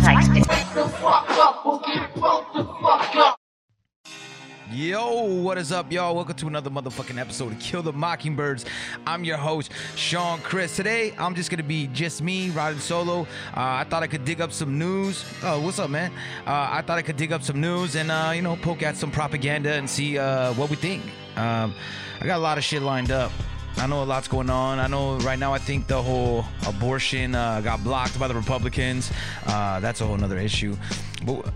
se, Yo, what is up, y'all? Welcome to another motherfucking episode of Kill the Mockingbirds. I'm your host, Sean Chris. Today, I'm just gonna be just me riding solo. Uh, I thought I could dig up some news. Oh, what's up, man? Uh, I thought I could dig up some news and, uh, you know, poke at some propaganda and see uh, what we think. Um, I got a lot of shit lined up. I know a lot's going on. I know right now. I think the whole abortion uh, got blocked by the Republicans. Uh, that's a whole nother issue. But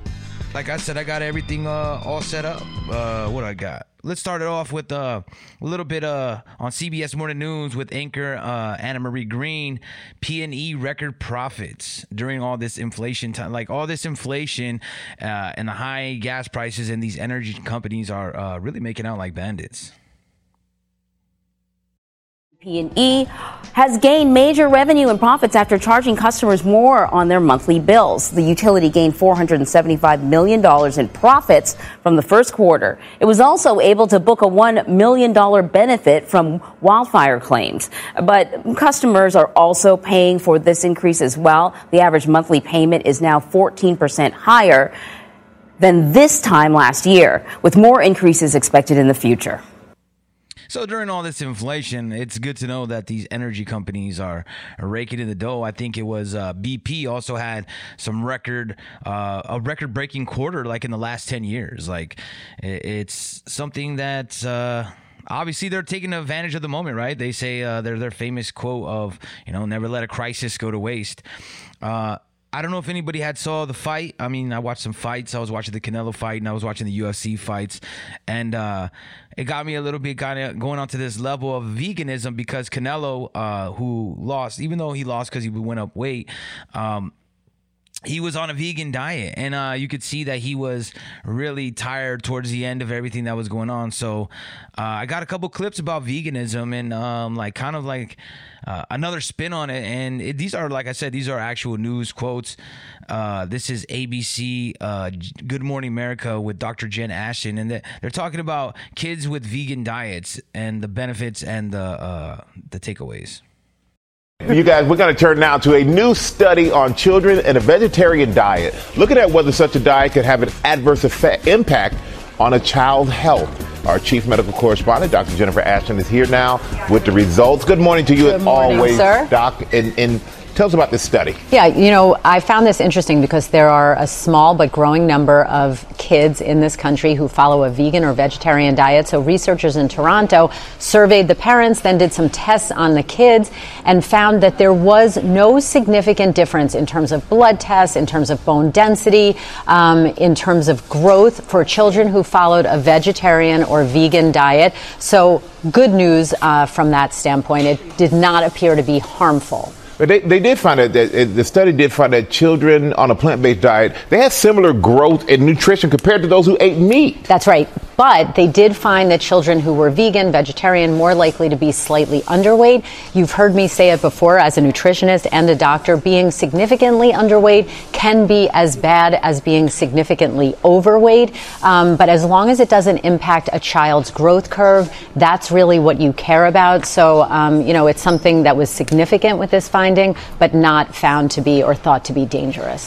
like I said, I got everything uh, all set up. Uh, what I got? Let's start it off with uh, a little bit uh, on CBS Morning News with anchor Anna Marie Green. PG&E record profits during all this inflation time. Like all this inflation and the high gas prices and these energy companies are really making out like bandits. PG&E has gained major revenue and profits after charging customers more on their monthly bills. The utility gained $475 million in profits from the first quarter. It was also able to book a $1 million benefit from wildfire claims. But customers are also paying for this increase as well. The average monthly payment is now 14% higher than this time last year, with more increases expected in the future. So during all this inflation, it's good to know that these energy companies are raking in the dough. I think it was uh, BP also had some record, uh, a record-breaking quarter, like in the last ten years. Like it's something that. Uh, obviously they're taking advantage of the moment, right? They say uh, they're their famous quote of, you know, never let a crisis go to waste. Uh, I don't know if anybody had saw the fight. I mean, I watched some fights. I was watching the Canelo fight and I was watching the UFC fights, and uh, it got me a little bit kind of going onto this level of veganism because Canelo, uh, who lost, even though he lost because he went up weight. Um, he was on a vegan diet and uh, you could see that he was really tired towards the end of everything that was going on. So uh, i got a couple clips about veganism and um, like kind of like uh, another spin on it. And it, these are like i said these are actual news quotes. Uh, this is abc uh, good morning america with dr jen ashton and they're talking about kids with vegan diets and the benefits and the, uh, the takeaways you guys, we're going to turn now to a new study on children and a vegetarian diet, looking at whether such a diet could have an adverse effect, impact on a child's health. Our chief medical correspondent, Dr. Jennifer Ashton, is here now with the results. Good morning to you, Good as morning, always, sir. Doc. And, and tell us about this study. Yeah, you know, I found this interesting because there are a small but growing number of kids in this country who follow a vegan or vegetarian diet. So researchers in Toronto surveyed the parents, then did some tests on the kids, and found that there was no significant difference in terms of blood tests, in terms of bone density, um, in terms of growth for children who followed a vegetarian or vegan diet. So good news uh, from that standpoint. It did not appear to be harmful. But they, they did find that, that the study did find that children on a plant-based diet they had similar growth and nutrition compared to those who ate meat. That's right. But they did find that children who were vegan, vegetarian, more likely to be slightly underweight. You've heard me say it before as a nutritionist and a doctor. Being significantly underweight can be as bad as being significantly overweight. Um, but as long as it doesn't impact a child's growth curve, that's really what you care about. So, um, you know, it's something that was significant with this finding, but not found to be or thought to be dangerous.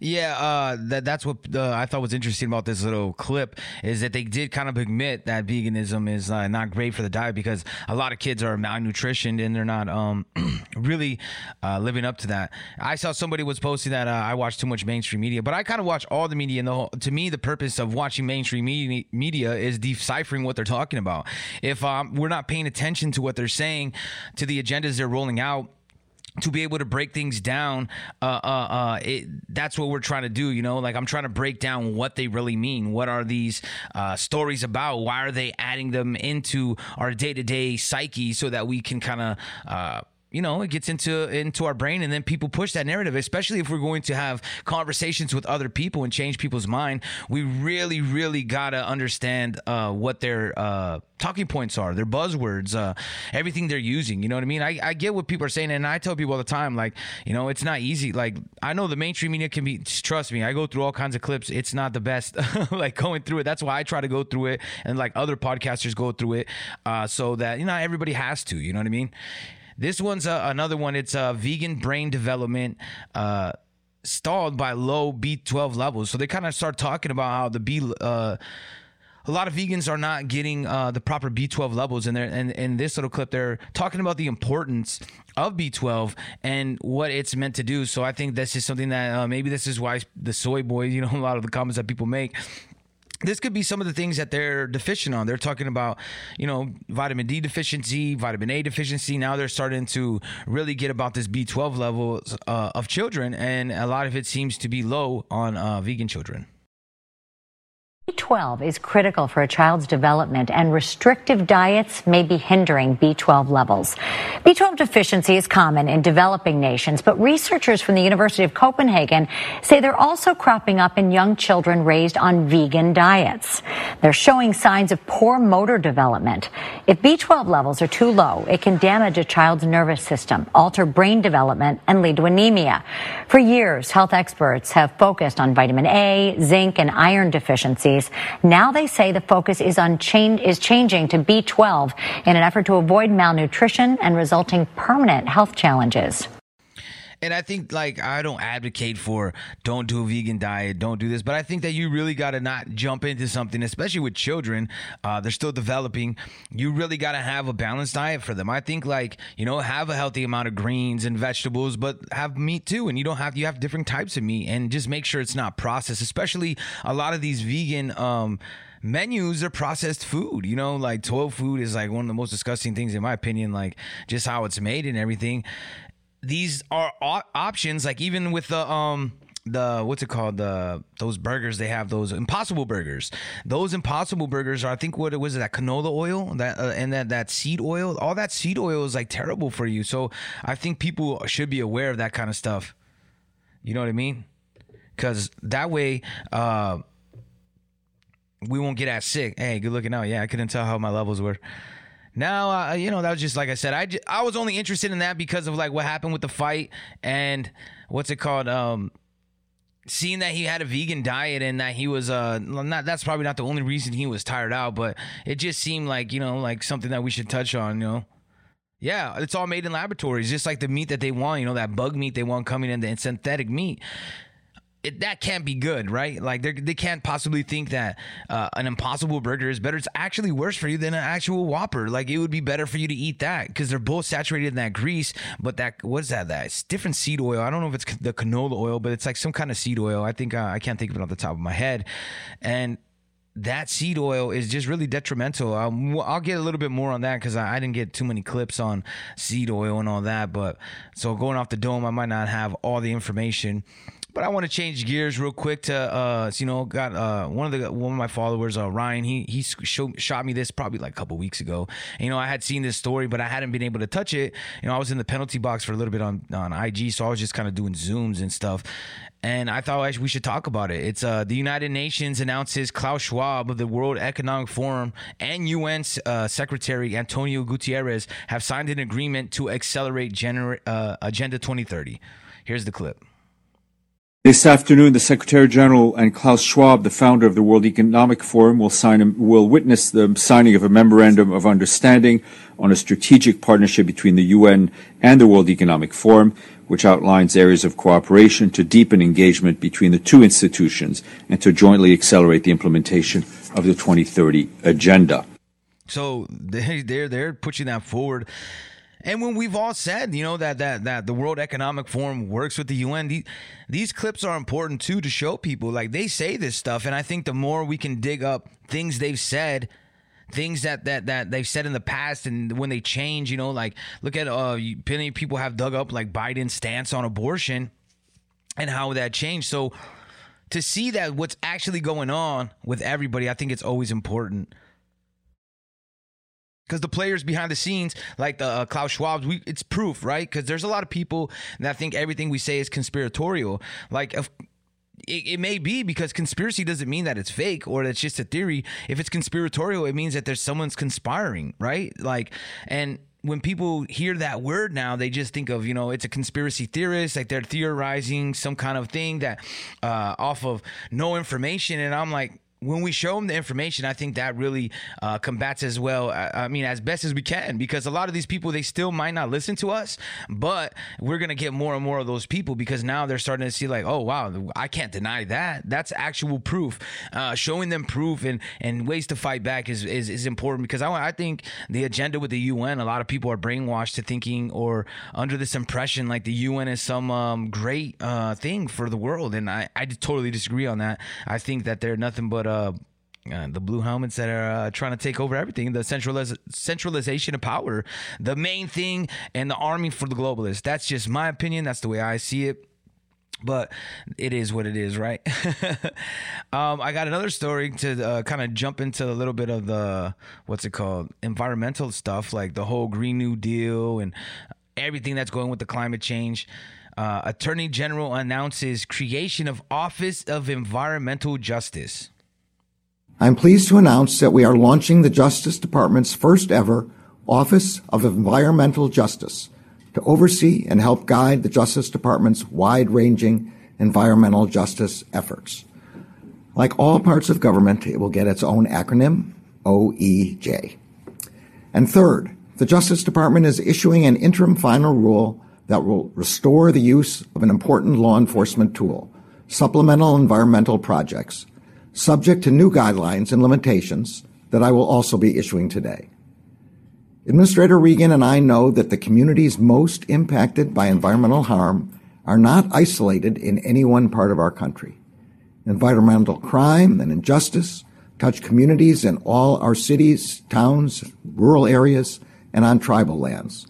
Yeah, uh, that that's what uh, I thought was interesting about this little clip is that they did kind of admit that veganism is uh, not great for the diet because a lot of kids are malnutritioned and they're not um, really uh, living up to that. I saw somebody was posting that uh, I watch too much mainstream media, but I kind of watch all the media. And the whole, to me, the purpose of watching mainstream media, media is deciphering what they're talking about. If um, we're not paying attention to what they're saying, to the agendas they're rolling out to be able to break things down uh, uh, uh, it, that's what we're trying to do you know? Like i'm trying to break down what they really mean. What are these uh, stories about? Why are they adding them into our day-to-day psyche so that we can kind of uh, you know it gets into into our brain and then people push that narrative especially if we're going to have conversations with other people and change people's mind. We really really gotta understand uh, what their uh, talking points are their buzzwords uh, everything they're using you know what i mean? I, I get what people are saying and i tell people all the time like you know it's not easy like i know the mainstream media can be trust me i go through all kinds of clips it's not the best like going through it that's why i try to go through it and like other podcasters go through it uh, so that you know everybody has to you know what i mean this one's uh, another one. It's uh, vegan brain development. Uh, stalled by low B12 levels. So they kind of start talking about how the B uh, a lot of vegans are not getting uh, the proper B12 levels, and and in this little clip, they're talking about the importance of B12 and what it's meant to do. So I think this is something that uh, maybe this is why the soy boys, you know, a lot of the comments that people make this could be some of the things that they're deficient on. They're talking about, you know, vitamin D deficiency, vitamin A deficiency. Now they're starting to really get about this B12 levels uh, of children, and a lot of it seems to be low on uh, vegan children. B12 is critical for a child's development, and restrictive diets may be hindering B12 levels. B12 deficiency is common in developing nations, but researchers from the University of Copenhagen say they're also cropping up in young children raised on vegan diets. They're showing signs of poor motor development. If B12 levels are too low, it can damage a child's nervous system, alter brain development, and lead to anemia. For years, health experts have focused on vitamin A, zinc, and iron deficiencies now they say the focus is on change is changing to B12 in an effort to avoid malnutrition and resulting permanent health challenges. And I think like I don't advocate for don't do a vegan diet, don't do this, but I think that you really got to not jump into something, especially with children. Uh, they're still developing. You really got to have a balanced diet for them. I think like you know have a healthy amount of greens and vegetables, but have meat too. And you don't have you have different types of meat, and just make sure it's not processed. Especially a lot of these vegan. Um, menus are processed food. You know, like tofu is like one of the most disgusting things in my opinion. Like just how it's made and everything these are options like even with the um the what's it called? The those burgers they have those impossible burgers. Those impossible burgers are i think what it was that canola oil that uh, and that that seed oil? All that seed oil is like terrible for you. So i think people should be aware of that kind of stuff. You know what i mean? Because that way uh we won't get as sick. Hey good looking out. Yeah i couldn't tell how my levels were now, uh, you know, that was just like I said. I, I was only interested in that because of like what happened with the fight and what's it called? Um, seeing that he had a vegan diet and that he was uh not that's probably not the only reason he was tired out, but it just seemed like you know like something that we should touch on. You know. Yeah, it's all made in laboratories, just like the meat that they want, you know, that bug meat they want coming in, the synthetic meat it, that can't be good, right? Like they can't possibly think that uh, an Impossible Burger is better. It's actually worse for you than an actual Whopper. Like it would be better for you to eat that because they're both saturated in that grease. But that what's that? That it's different seed oil. I don't know if it's the canola oil, but it's like some kind of seed oil. I think uh, I can't think of it off the top of my head. And that seed oil is just really detrimental. I'll, I'll get a little bit more on that because I, I, didn't get too many clips on seed oil and all that. But so going off the dome, I might not have all the information. But I want to change gears real quick to uh, you know, got uh one of the one of my followers, uh, Ryan. He he showed, shot me this probably like a couple weeks ago. And, you know, I had seen this story, but I hadn't been able to touch it. You know, I was in the penalty box for a little bit on on IG, so I was just kind of doing zooms and stuff and I thought we should talk about it. It's uh, the United Nations announces Klaus Schwab of the World Economic Forum and UN uh, Secretary Antonio Guterres have signed an agreement to accelerate gener- uh, Agenda 2030. Here's the clip. This afternoon, the Secretary General and Klaus Schwab, the founder of the World Economic Forum, will sign will witness the signing of a memorandum of understanding on a strategic partnership between the UN and the World Economic Forum, which outlines areas of cooperation to deepen engagement between the two institutions and to jointly accelerate the implementation of the 2030 agenda. So they, they're they're pushing that forward. And when we've all said, you know, that that that the World Economic Forum works with the UN, these, these clips are important too to show people. Like they say this stuff, and I think the more we can dig up things they've said, things that that that they've said in the past, and when they change, you know, like look at uh, of people have dug up like Biden's stance on abortion and how that changed. So to see that what's actually going on with everybody, I think it's always important because the players behind the scenes, like the uh, Klaus Schwab, we, it's proof, right? Because there's a lot of people that think everything we say is conspiratorial. Like, if, it, it, may be because conspiracy doesn't mean that it's fake or it's just a theory. If it's conspiratorial, it means that there's someone's conspiring, right? Like, and when people hear that word now, they just think of, you know, it's a conspiracy theorist, like they're theorizing some kind of thing that uh, off of no information. And I'm like, when we show them the information, I think that really uh, combats as well. I, I, mean, as best as we can, because a lot of these people they still might not listen to us, but we're gonna get more and more of those people because now they're starting to see like, oh wow, I can't deny that. That's actual proof. Uh, showing them proof and and ways to fight back is is, is important because I I think the agenda with the UN, a lot of people are brainwashed to thinking or under this impression like the UN is some um, great uh, thing for the world, and I I totally disagree on that. I think that they're nothing but uh, uh, the blue helmets that are uh, trying to take over everything, the centraliz- centralization of power, the main thing, and the army for the globalists. That's just my opinion. That's the way I see it. But it is what it is, right? um, I got another story to uh, kind of jump into a little bit of the what's it called environmental stuff, like the whole Green New Deal and everything that's going with the climate change. Uh, Attorney General announces creation of Office of Environmental Justice. I'm pleased to announce that we are launching the Justice Department's first ever Office of Environmental Justice to oversee and help guide the Justice Department's wide ranging environmental justice efforts. Like all parts of government, it will get its own acronym, OEJ. And third, the Justice Department is issuing an interim final rule that will restore the use of an important law enforcement tool, supplemental environmental projects subject to new guidelines and limitations that I will also be issuing today. Administrator Regan and I know that the communities most impacted by environmental harm are not isolated in any one part of our country. Environmental crime and injustice touch communities in all our cities, towns, rural areas, and on tribal lands.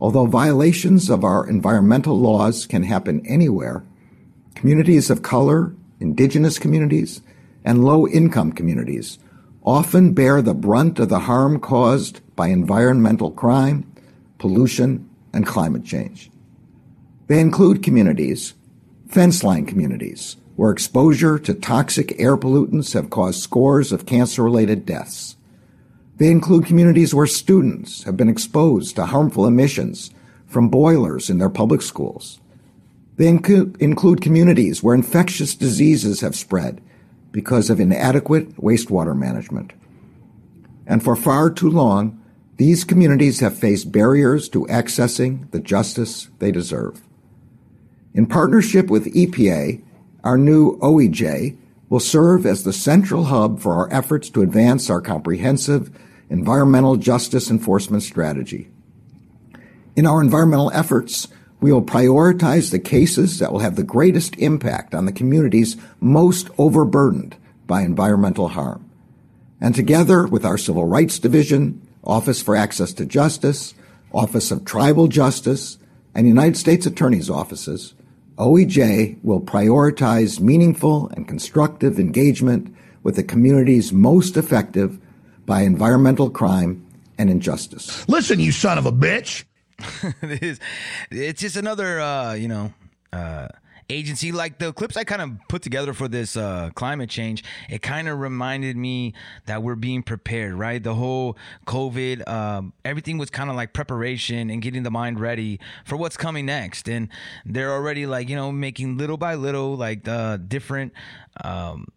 Although violations of our environmental laws can happen anywhere, communities of color, indigenous communities, and low income communities often bear the brunt of the harm caused by environmental crime, pollution, and climate change. They include communities, fence line communities, where exposure to toxic air pollutants have caused scores of cancer related deaths. They include communities where students have been exposed to harmful emissions from boilers in their public schools. They inc- include communities where infectious diseases have spread because of inadequate wastewater management. And for far too long, these communities have faced barriers to accessing the justice they deserve. In partnership with EPA, our new OEJ will serve as the central hub for our efforts to advance our comprehensive environmental justice enforcement strategy. In our environmental efforts, we will prioritize the cases that will have the greatest impact on the communities most overburdened by environmental harm. And together with our Civil Rights Division, Office for Access to Justice, Office of Tribal Justice, and United States Attorney's offices, OEJ will prioritize meaningful and constructive engagement with the communities most affected by environmental crime and injustice. Listen, you son of a bitch. it is, it's just another, uh, you know, uh, agency. Like the clips I kind of put together for this uh, climate change, it kind of reminded me that we're being prepared, right? The whole COVID, um, everything was kind of like preparation and getting the mind ready for what's coming next. And they're already like, you know, making little by little, like the different. Um,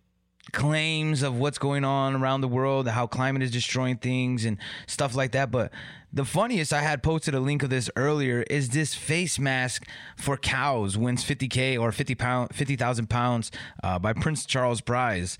claims of what's going on around the world, how climate is destroying things and stuff like that. But the funniest, I had posted a link of this earlier, is this face mask for cows wins 50k or 50 pound, 50,000 pounds uh, by Prince Charles Prize.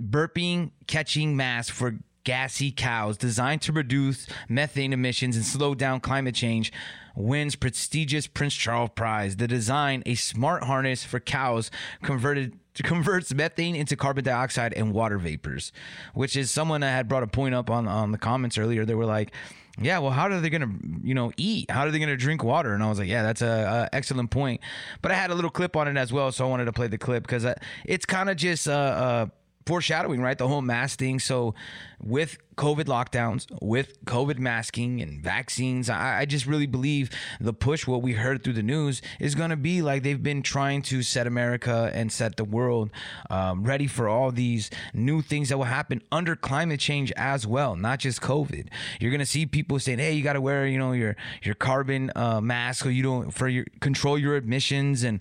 Burping catching mask for gassy cows designed to reduce methane emissions and slow down climate change wins prestigious Prince Charles Prize. The design, a smart harness for cows converted converts methane into carbon dioxide and water vapors, which is someone that had brought a point up on on the comments earlier. They were like, yeah, well, how are they gonna, you know, eat? How are they gonna drink water? And I was like, yeah, that's a, a excellent point. But I had a little clip on it as well, so I wanted to play the clip because uh, it's kind of just uh, uh, foreshadowing, right? The whole mask thing. So with COVID lockdowns, with COVID masking and vaccines, I, I just really believe the push, what we heard through the news, is going to be like they've been trying to set America and set the world um, ready for all these new things that will happen under climate change as well, not just COVID. You're going to see people saying, "Hey, you got to wear, you know, your your carbon uh, mask, so you don't for your control your emissions and."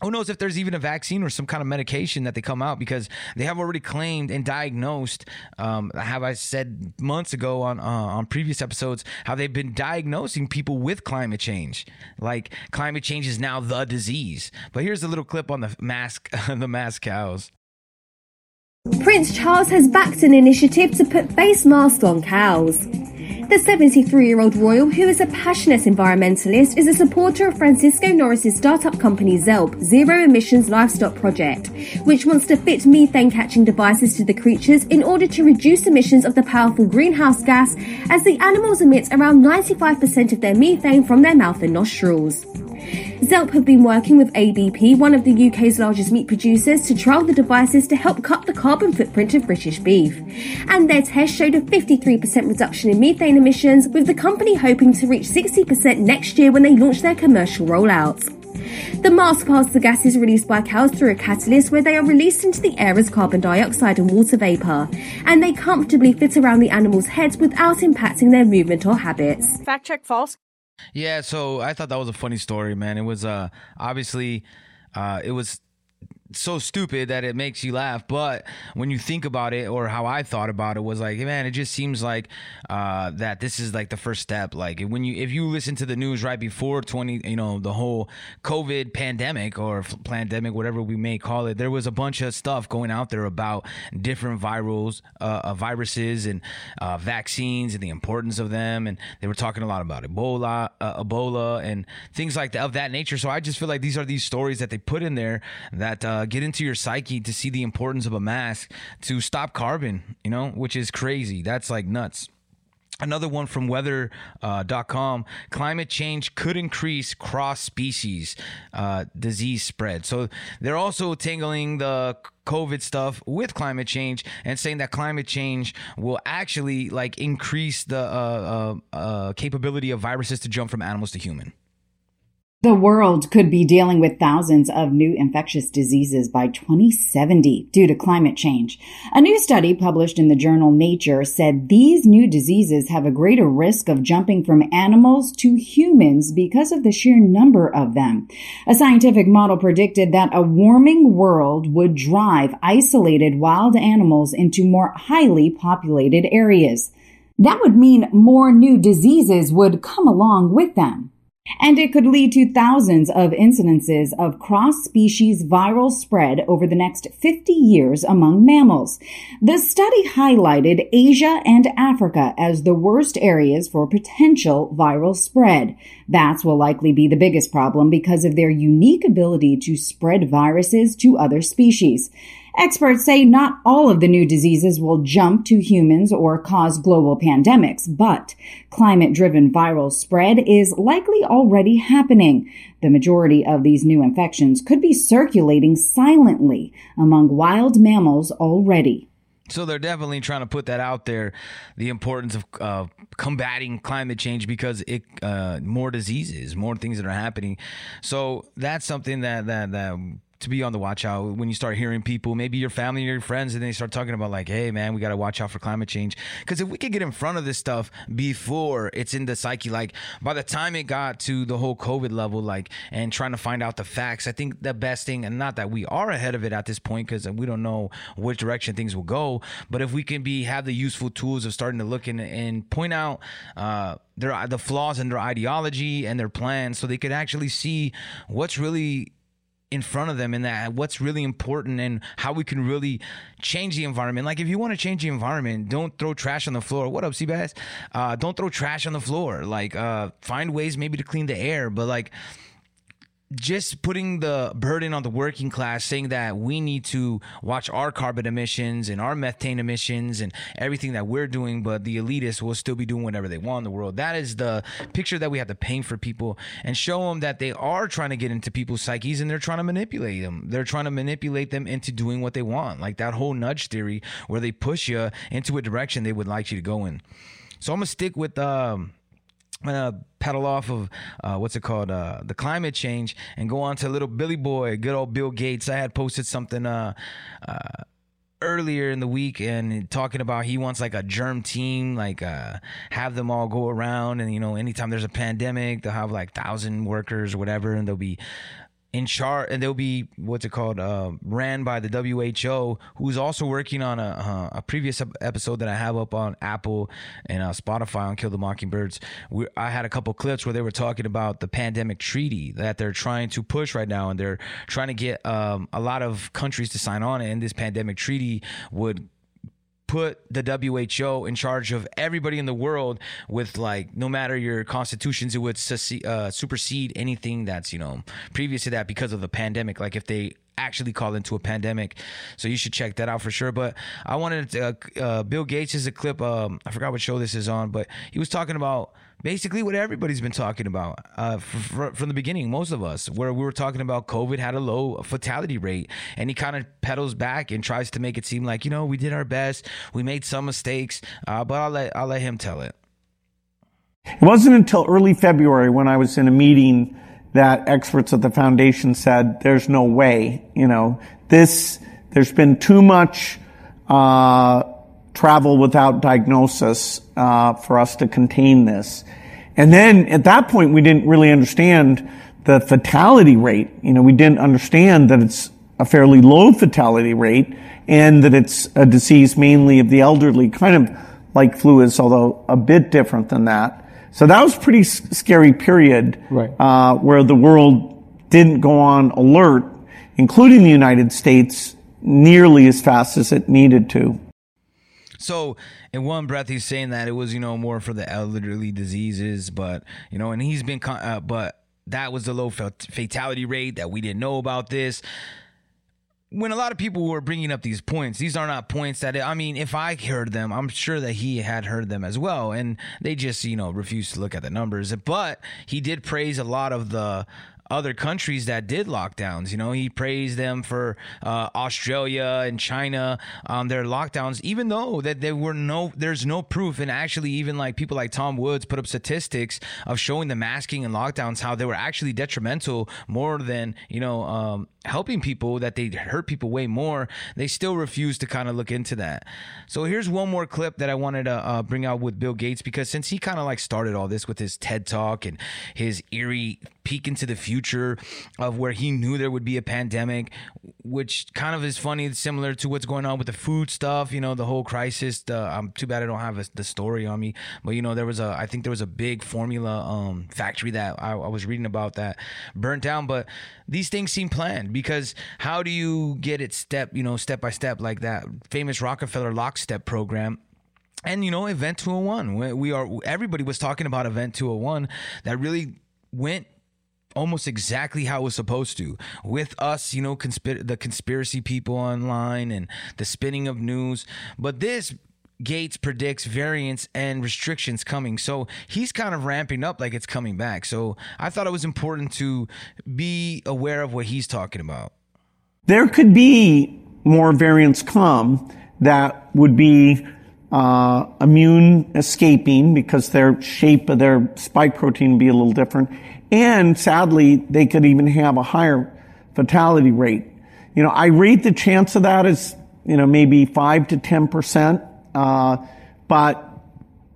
Who knows if there's even a vaccine or some kind of medication that they come out because they have already claimed and diagnosed um, have i said months ago on uh, on previous episodes how they've been diagnosing people with climate change. Like climate change is now the disease. But here's a little clip on the mask the mask cows. Prince Charles has backed an initiative to put face masks on cows. The 73 year old royal, who is a passionate environmentalist, is a supporter of Francisco Norris's startup company Zelp Zero Emissions Livestock Project, which wants to fit methane catching devices to the creatures in order to reduce emissions of the powerful greenhouse gas, as the animals emit around 95% of their methane from their mouth and nostrils. Zelp have been working with ABP, one of the UK's largest meat producers, to trial the devices to help cut the carbon footprint of British beef. And their test showed a 53% reduction in methane emissions, with the company hoping to reach 60% next year when they launch their commercial rollouts. The mask pass the gases released by cows through a catalyst where they are released into the air as carbon dioxide and water vapour, and they comfortably fit around the animals' heads without impacting their movement or habits. Fact check false. Yeah, so I thought that was a funny story, man. It was uh obviously uh it was so stupid that it makes you laugh. But when you think about it, or how I thought about it, was like, man, it just seems like uh, that this is like the first step. Like when you, if you listen to the news right before twenty, you know, the whole COVID pandemic or pandemic, whatever we may call it, there was a bunch of stuff going out there about different virals, uh, uh, viruses, and uh, vaccines, and the importance of them. And they were talking a lot about Ebola, uh, Ebola, and things like that of that nature. So I just feel like these are these stories that they put in there that uh, get into your psyche to see the importance of a mask to stop carbon, you know, which is crazy. That's like nuts. Another one from weather.com uh, climate change could increase cross species uh, disease spread. So they're also tangling the COVID stuff with climate change and saying that climate change will actually like increase the uh, uh, uh capability of viruses to jump from animals to human. The world could be dealing with thousands of new infectious diseases by 2070 due to climate change. A new study published in the journal Nature said these new diseases have a greater risk of jumping from animals to humans because of the sheer number of them. A scientific model predicted that a warming world would drive isolated wild animals into more highly populated areas. That would mean more new diseases would come along with them. And it could lead to thousands of incidences of cross species viral spread over the next 50 years among mammals. The study highlighted Asia and Africa as the worst areas for potential viral spread. Bats will likely be the biggest problem because of their unique ability to spread viruses to other species. Experts say not all of the new diseases will jump to humans or cause global pandemics, but climate driven viral spread is likely already happening. The majority of these new infections could be circulating silently among wild mammals already. So they're definitely trying to put that out there, the importance of uh, combating climate change because it uh, more diseases, more things that are happening. So that's something that that that to be on the watch out when you start hearing people, maybe your family or your friends, and they start talking about like, hey man, we got to watch out for climate change. Because if we could get in front of this stuff before it's in the psyche, like by the time it got to the whole COVID level, like and trying to find out the facts, I think the best thing, and not that we are ahead of it at this point because we don't know which direction things will go, but if we can be have the useful tools of starting to look in and point out. Uh, their the flaws in their ideology and their plans so they could actually see what's really in front of them and that what's really important and how we can really change the environment. Like if you want to change the environment, don't throw trash on the floor. What up, Seabass? Uh, don't throw trash on the floor. Like uh, find ways maybe to clean the air, but like just putting the burden on the working class, saying that we need to watch our carbon emissions and our methane emissions and everything that we're doing, but the elitists will still be doing whatever they want in the world. That is the picture that we have to paint for people and show them that they are trying to get into people's psyches and they're trying to manipulate them. They're trying to manipulate them into doing what they want, like that whole nudge theory where they push you into a direction they would like you to go in. So I'm gonna stick with um Gonna pedal off of uh, what's it called, uh, the climate change, and go on to little Billy Boy, good old Bill Gates. I had posted something uh, uh, earlier in the week and talking about he wants like a germ team, like uh, have them all go around, and you know, anytime there's a pandemic, they'll have like thousand workers or whatever, and they'll be in charge, and they'll be what's it called, uh, ran by the WHO, who's also working on a uh, a previous episode that I have up on Apple and uh, Spotify on Kill the Mockingbirds. We, I had a couple clips where they were talking about the pandemic treaty that they're trying to push right now, and they're trying to get um, a lot of countries to sign on. And this pandemic treaty would put the WHO in charge of everybody in the world with like no matter your constitutions it would uh, supersede anything that's you know previous to that because of the pandemic like if they actually call into a pandemic. So you should check that out for sure. But i wanted to uh, uh, bill gates is a clip um, i forgot what show this is on but he was talking about basically what everybody's been talking about uh, from the beginning, most of us, where we were talking about COVID had a low fatality rate. And he kind of pedals back and tries to make it seem like, you know, we did our best, we made some mistakes, uh, but I'll let, I'll let him tell it. It wasn't until early February when I was in a meeting that experts at the foundation said, there's no way, you know, this, there's been too much, uh, travel without diagnosis uh, for us to contain this. And then at that point, we didn't really understand the fatality rate. You know, we didn't understand that it's a fairly low fatality rate and that it's a disease mainly of the elderly, kind of like flu is, although a bit different than that. So that was pretty scary period right. uh, where the world didn't go on alert, including the United States, nearly as fast as it needed to. So in one breath, he's saying that it was you know more for the elderly diseases, but you know, and he's been, uh, but that was the low fatality rate that we didn't know about this when a lot of people were bringing up these points, these are not points that I mean, if I heard them, I'm sure that he had heard them as well, and they just you know refused to look at the numbers. But he did praise a lot of the other countries that did lockdowns. You know, he praised them for uh, Australia and China on um, their lockdowns, even though that there were no, there's no proof. And actually, even like people like Tom Woods put up statistics of showing the masking and lockdowns how they were actually detrimental more than you know um, helping people. That they hurt people way more. They still refuse to kind of look into that. So here's one more clip that I wanted to uh, bring out with Bill Gates because since he kind of like started all this with his TED talk and his eerie peek into the future of where he knew there would be a pandemic, which kind of is funny, similar to what's going on with the food stuff. You know, the whole crisis. I'm too bad I don't have a, the story on me, but you know, there was a I think there was a big formula um, factory that I, I was reading about that burnt down. But these things seem planned because how do you get it step you know step by step like that famous Rockefeller lockstep program? and you know event 201 we are everybody was talking about event 201 that really went almost exactly how it was supposed to with us you know conspir- the conspiracy people online and the spinning of news but this Gates predicts variants and restrictions coming. So he's kind of ramping up like it's coming back. So I thought it was important to be aware of what he's talking about. There could be more variants come that would be uh, immune escaping because their shape of their spike protein would be a little different. And sadly, they could even have a higher fatality rate. You know, I rate the chance of that as, you know, maybe five to 10%. Uh, but,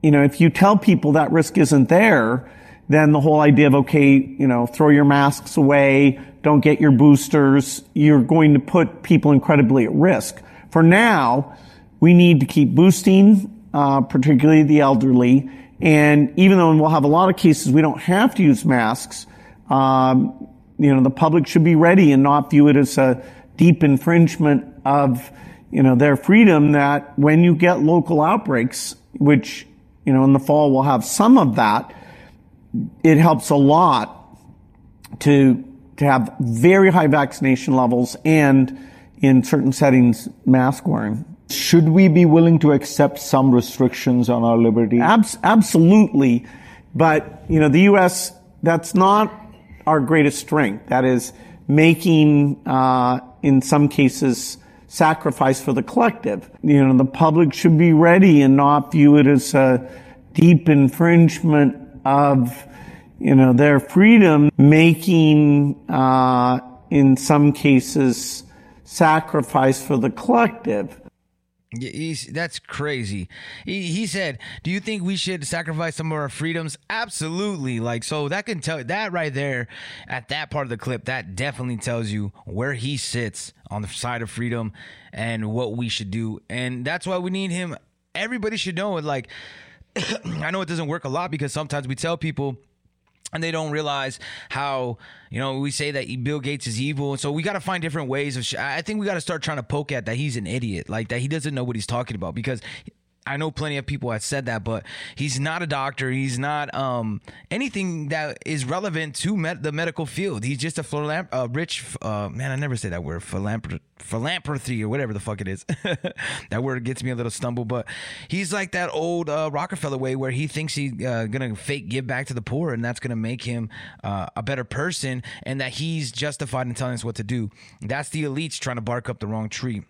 you know, if you tell people that risk isn't there, then the whole idea of, okay, you know, throw your masks away, don't get your boosters, you're going to put people incredibly at risk. For now, we need to keep boosting, uh, particularly the elderly, and even though we'll have a lot of cases we don't have to use masks, um, you know, the public should be ready and not view it as a deep infringement of, you know, their freedom that when you get local outbreaks, which, you know, in the fall we'll have some of that, it helps a lot to to have very high vaccination levels and in certain settings, mask wearing. Should we be willing to accept some restrictions on our liberty? Abs- absolutely. But, you know, the U.S., that's not our greatest strength. That is making, uh, in some cases, sacrifice for the collective. You know, the public should be ready and not view it as a deep infringement of, you know, their freedom, making, uh, in some cases, sacrifice for the collective. He's, that's crazy. He, he said, "Do you think we should sacrifice some of our freedoms?" Absolutely. Like so, that can tell that right there at that part of the clip. That definitely tells you where he sits on the side of freedom and what we should do. And that's why we need him. Everybody should know it. Like, I know it doesn't work a lot because sometimes we tell people and they don't realize how you know we say that Bill Gates is evil, and so we got to find different ways of. Sh- I think we got to start trying to poke at that he's an idiot, like that he doesn't know what he's talking about because I know plenty of people have said that, but he's not a doctor. He's not um, anything that is relevant to med- the medical field. He's just a philanth- uh, rich uh, man. I never say that word philanthropy or whatever the fuck it is. that word gets me a little stumble, but he's like that old uh, Rockefeller way where he thinks he's uh, gonna fake give back to the poor, and that's gonna make him uh, a better person, and that he's justified in telling us what to do. That's the elites trying to bark up the wrong tree.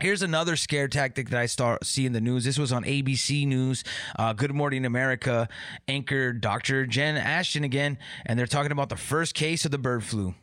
Here's another scare tactic that I start see in the news. This was on ABC News. Uh, Good Morning America anchor Dr. Jen Ashton again, and they're talking about the first case of the bird flu.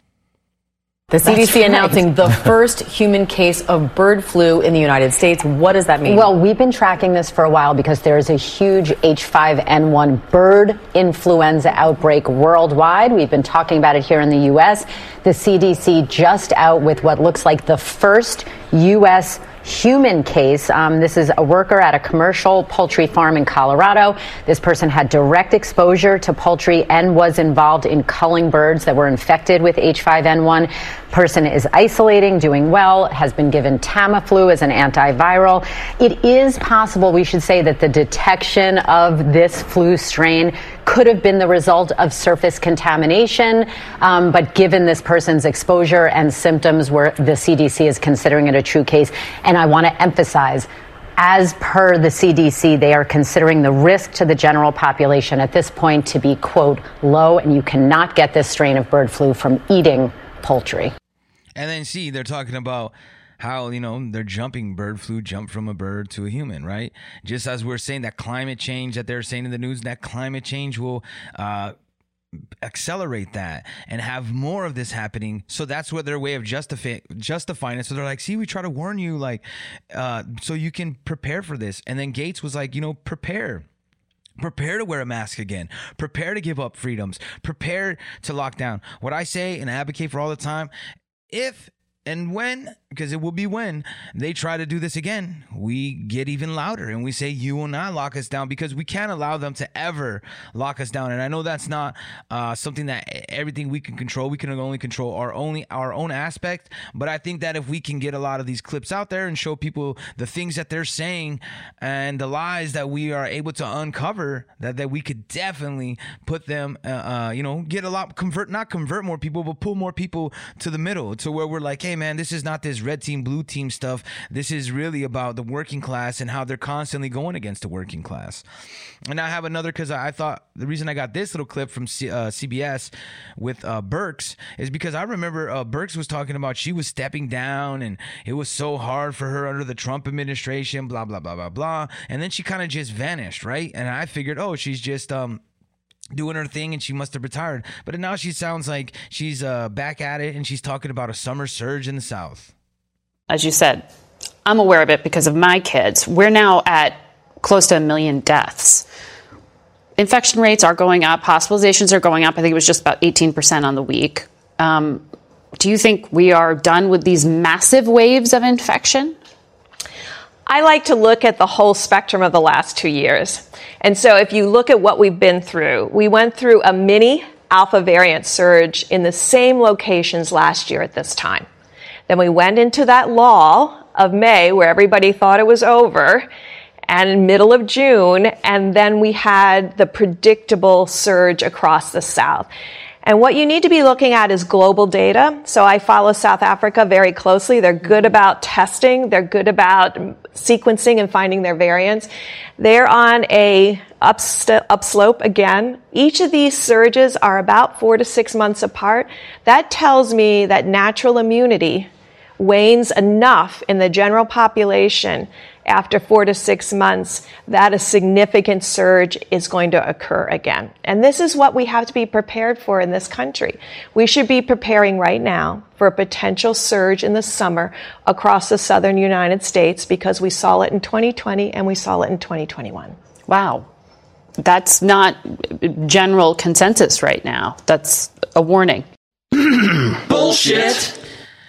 The CDC right. announcing the first human case of bird flu in the United States. What does that mean? Well, we've been tracking this for a while because there is a huge H5N1 bird influenza outbreak worldwide. We've been talking about it here in the U.S. The CDC just out with what looks like the first U.S human case. Um, this is a worker at a commercial poultry farm in Colorado. This person had direct exposure to poultry and was involved in culling birds that were infected with H5N1. Person is isolating, doing well, has been given Tamiflu as an antiviral. It is possible, we should say, that the detection of this flu strain could have been the result of surface contamination. Um, but given this person's exposure and symptoms, where the CDC is considering it a true case, and I want to emphasize as per the CDC, they are considering the risk to the general population at this point to be, quote, low, and you cannot get this strain of bird flu from eating poultry. And then, see, they're talking about how you know they're jumping bird flu jump from a bird to a human right just as we're saying that climate change that they're saying in the news that climate change will uh, accelerate that and have more of this happening so that's what their way of justify, justifying it so they're like see we try to warn you like uh, so you can prepare for this and then gates was like you know prepare Prepare to wear a mask again. Prepare to give up freedoms. Prepare to lock down. What I say and advocate for all the time if and when, because it will be when they try to do this again, we get even louder and we say, You will not lock us down because we can't allow them to ever lock us down. And I know that's not uh, something that everything we can control. We can only control our only our own aspect. But I think that if we can get a lot of these clips out there and show people the things that they're saying and the lies that we are able to uncover, that, that we could definitely put them, uh, uh, you know, get a lot, convert, not convert more people, but pull more people to the middle to where we're like, Hey, man, this is not this red team, blue team stuff. This is really about the working class and how they're constantly going against the working class. And I have another because I thought the reason I got this little clip from C, uh, CBS with uh, Birx is because I remember uh, Birx was talking about she was stepping down and it was so hard for her under the Trump administration, blah, blah, blah, blah, blah. And then she kind of just vanished, right? And I figured, oh, she's just, um, doing her thing and she must have retired. But now she sounds like she's uh, back at it and she's talking about a summer surge in the South. As you said, I'm aware of it because of my kids. We're now at close to a million deaths. Infection rates are going up, hospitalizations are going up. I think it was just about 18% on the week. Um, do you think we are done with these massive waves of infection? I like to look at the whole spectrum of the last two years. And so if you look at what we've been through, we went through a mini alpha variant surge in the same locations last year at this time. Then we went into that lull of May where everybody thought it was over and middle of June, and then we had the predictable surge across the South. And what you need to be looking at is global data. So I follow South Africa very closely. They're good mm-hmm. about testing. They're good about sequencing and finding their variants. They're on a upst- upslope again. Each of these surges are about four to six months apart. That tells me that natural immunity wanes enough in the general population after four to six months that a significant surge is going to occur again. And this is what we have to be prepared for in this country. We should be preparing right now for a potential surge in the summer across the southern United States because we saw it in 2020 and we saw it in 2021. Wow. That's not general consensus right now. That's a warning. Bullshit.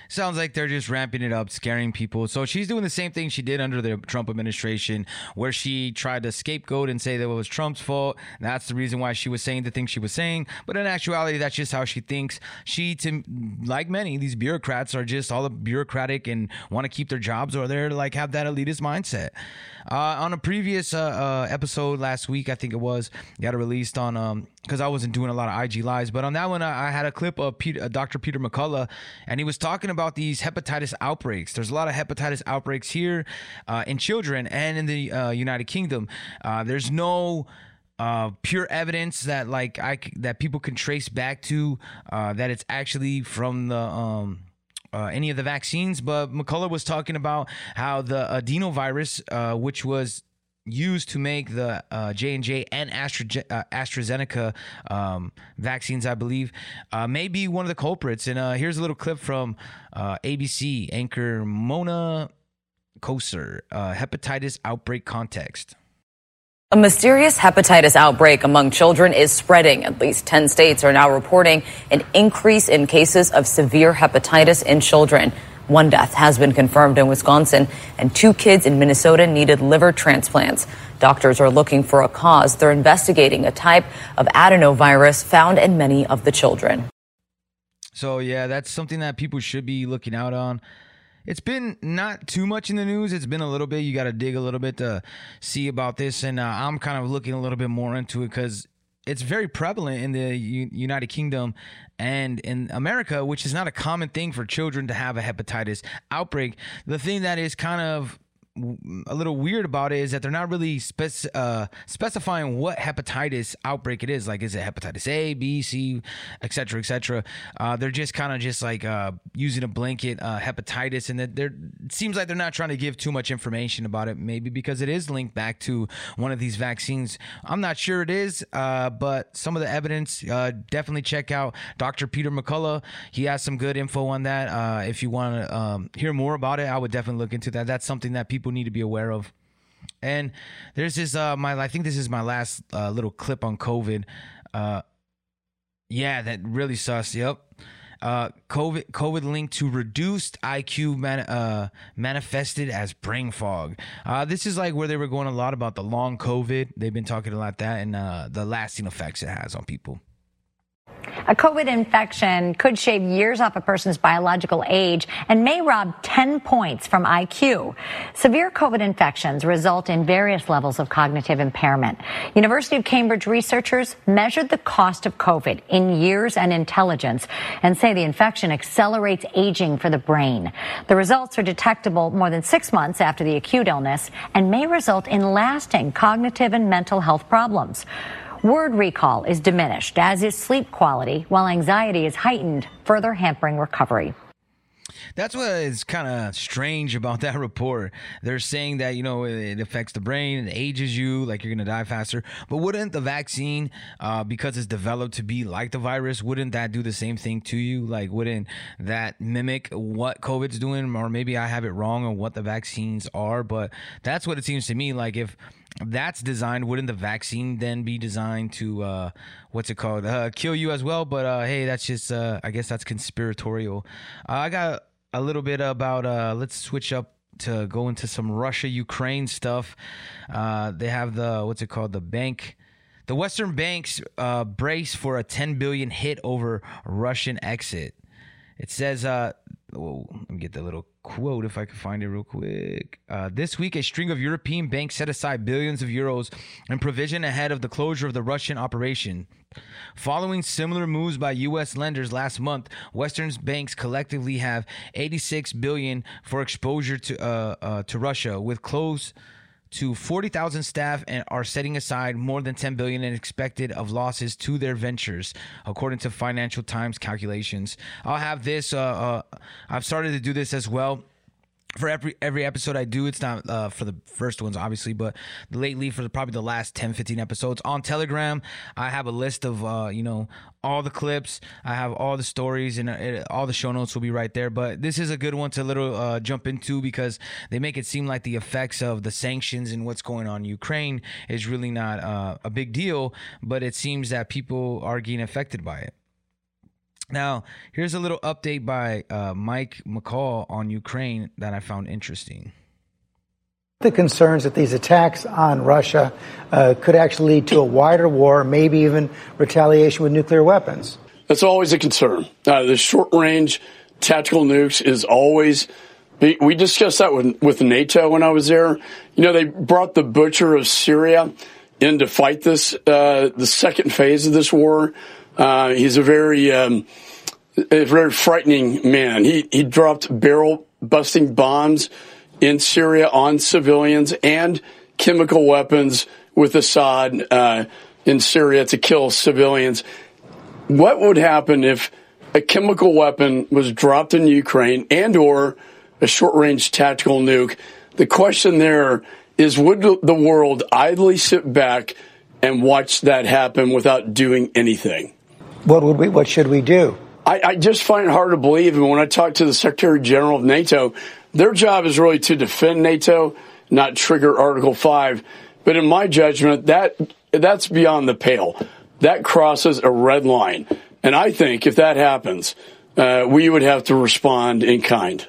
Sounds like they're just ramping it up, scaring people. So she's doing the same thing she did under the Trump administration, where she tried to scapegoat and say that it was Trump's fault. That's the reason why she was saying the things she was saying. But in actuality, that's just how she thinks. She, to like many, these bureaucrats are just all bureaucratic and want to keep their jobs, or they're like have that elitist mindset. Uh, on a previous uh, uh, episode last week, I think it was, got it released on um because I wasn't doing a lot of IG lives, but on that one I, had a clip of Peter, uh, Dr. Peter McCullough, and he was talking these hepatitis outbreaks. There's a lot of hepatitis outbreaks here uh, in children and in the uh, United Kingdom. there's no uh, pure evidence that like I that people can trace back to uh, that it's actually from the um, uh, any of the vaccines, but McCullough was talking about how the adenovirus, uh, which was used to make the uh, J and J and Astra, uh, AstraZeneca um, vaccines, I believe, uh, may be one of the culprits. And uh, here's a little clip from ABC anchor Mona Kosar, hepatitis outbreak context. A mysterious hepatitis outbreak among children is spreading. At least 10 states are now reporting an increase in cases of severe hepatitis in children. One death has been confirmed in Wisconsin, and two kids in Minnesota needed liver transplants. Doctors are looking for a cause. They're investigating a type of adenovirus found in many of the children. So, yeah, that's something that people should be looking out on it's been not too much in the news. It's been a little bit. You got to dig a little bit to see about this, and uh, I'm kind of looking a little bit more into it because it's very prevalent in the U- United Kingdom and in America, which is not a common thing for children to have a hepatitis outbreak. The thing that is kind of a little weird about it is that they're not really spec- uh, specifying what hepatitis outbreak it is. Like, is it hepatitis A, B, C, etc., etc. Uh, they're just kind of just like uh, using a blanket uh, hepatitis, and that they're it seems like they're not trying to give too much information about it. Maybe because it is linked back to one of these vaccines. I'm not sure it is, uh, but some of the evidence uh, definitely check out Dr. Peter McCullough. He has some good info on that. if you want to um, hear more about it, I would definitely look into that. That's something that people people need to be aware of. And there's this uh my I think this is my last uh, little clip on COVID. Uh yeah, that really sus. Yep. Uh, COVID COVID linked to reduced IQ man, uh, manifested as brain fog. Uh, this is like where they were going a lot about the long COVID. They've been talking a lot that and uh, the lasting effects it has on people. A COVID infection could shave years off a person's biological age and may rob 10 points from IQ. Severe COVID infections result in various levels of cognitive impairment. University of Cambridge researchers measured the cost of COVID in years and intelligence and say the infection accelerates aging for the brain. The results are detectable more than six months after the acute illness and may result in lasting cognitive and mental health problems. Word recall is diminished, as is sleep quality, while anxiety is heightened, further hampering recovery. That's what is kind of strange about that report. They're saying that, you know, it affects the brain, it ages you, like you're going to die faster. But wouldn't the vaccine, uh, because it's developed to be like the virus, wouldn't that do the same thing to you? Like, wouldn't that mimic what COVID's doing? Or maybe I have it wrong on what the vaccines are, but that's what it seems to me. Like, if that's designed, wouldn't the vaccine then be designed to uh, what's it called? Uh, kill you as well? But uh, hey, that's just uh, I guess that's conspiratorial. Uh, I got a little bit about uh, let's switch up to go into some Russia Ukraine stuff. Uh, they have the what's it called? The bank. The Western banks brace for a 10 billion hit over Russian exit. It says, uh, whoa, let me get the little quote if I can find it real quick. Uh, this week, a string of European banks set aside billions of euros in provision ahead of the closure of the Russian operation. Following similar moves by U.S. lenders last month, Western banks collectively have 86 billion for exposure to uh, uh, to Russia, with close to 40,000 staff and are setting aside more than 10 billion in expected of losses to their ventures according to Financial Times calculations. I'll have this uh, uh, I've started to do this as well for every every episode I do, it's not uh, for the first ones, obviously, but lately for the, probably the last 10, 15 episodes on Telegram, I have a list of uh, you know all the clips. I have all the stories and uh, all the show notes will be right there. But this is a good one to little uh, jump into because they make it seem like the effects of the sanctions and what's going on in Ukraine is really not uh, a big deal, but it seems that people are getting affected by it. Now, here's a little update by uh, Mike McCaul on Ukraine that I found interesting. The concerns that these attacks on Russia uh, could actually lead to a wider war, maybe even retaliation with nuclear weapons. That's always a concern. Uh, the short range tactical nukes is always. We discussed that with, with NATO when I was there. You know, they brought the butcher of Syria in to fight this, uh, the second phase of this war. Uh, he's a very, um, a very frightening man. He he dropped barrel busting bombs in Syria on civilians and chemical weapons with Assad uh, in Syria to kill civilians. What would happen if a chemical weapon was dropped in Ukraine and or a short range tactical nuke? The question there is would the world idly sit back and watch that happen without doing anything? What would we? What should we do? I, I just find it hard to believe. And when I talk to the Secretary General of NATO, their job is really to defend NATO, not trigger Article Five. But in my judgment, that that's beyond the pale. That crosses a red line. And I think if that happens, uh, we would have to respond in kind.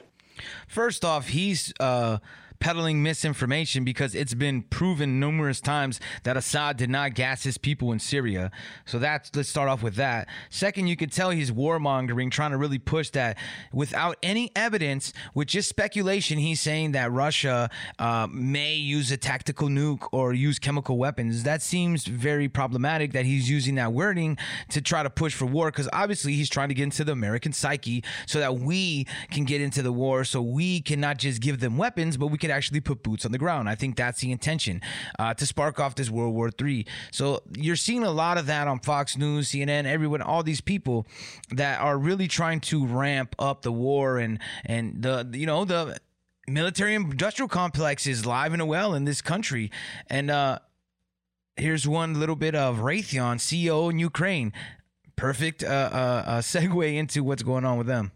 First off, he's uh, peddling misinformation because it's been proven numerous times that Assad did not gas his people in Syria. So that's let's start off with that. Second, you can tell he's warmongering, trying to really push that without any evidence, with just speculation. He's saying that Russia uh, may use a tactical nuke or use chemical weapons. That seems very problematic that he's using that wording to try to push for war because obviously he's trying to get into the American psyche so that we can get into the war so we cannot just give them weapons, but we can could actually put boots on the ground. I think that's the intention uh, to spark off this World War III. So you're seeing a lot of that on Fox News, CNN, everyone, all these people that are really trying to ramp up the war and and the you know the military industrial complex is live and well in this country and uh here's one little bit of Raytheon CEO in Ukraine perfect uh, uh, uh segue into what's going on with them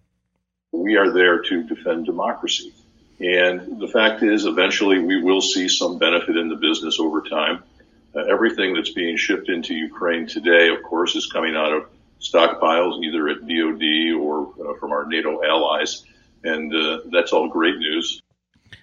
we are there to defend democracy and the fact is, eventually we will see some benefit in the business over time. Uh, everything that's being shipped into Ukraine today, of course, is coming out of stockpiles, either at DoD or uh, from our NATO allies, and uh, that's all great news.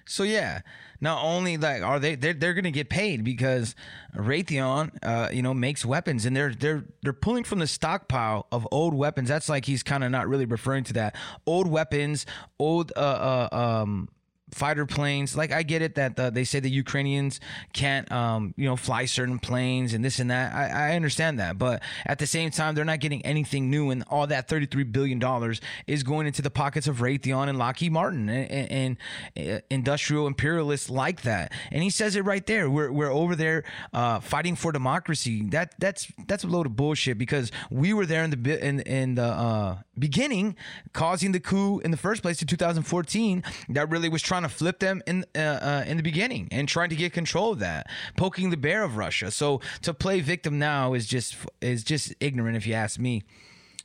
So yeah, not only like are they they're, they're going to get paid because Raytheon, uh, you know, makes weapons and they're they're they're pulling from the stockpile of old weapons. That's like he's kind of not really referring to that old weapons, old uh, uh um fighter planes. Like I get it that the, they say the Ukrainians can't, um, you know, fly certain planes and this and that. I, I, understand that, but at the same time, they're not getting anything new, and all that thirty-three billion dollars is going into the pockets of Raytheon and Lockheed Martin and, and, and, uh, industrial imperialists like that. And he says it right there. We're we're over there uh, fighting for democracy. That that's that's a load of bullshit because we were there in the in in the uh, beginning, causing the coup in the first place in 2014. That really was trying trying to flip them in uh, uh, in the beginning and trying to get control of that, poking the bear of Russia. So to play victim now is just is just ignorant, if you ask me.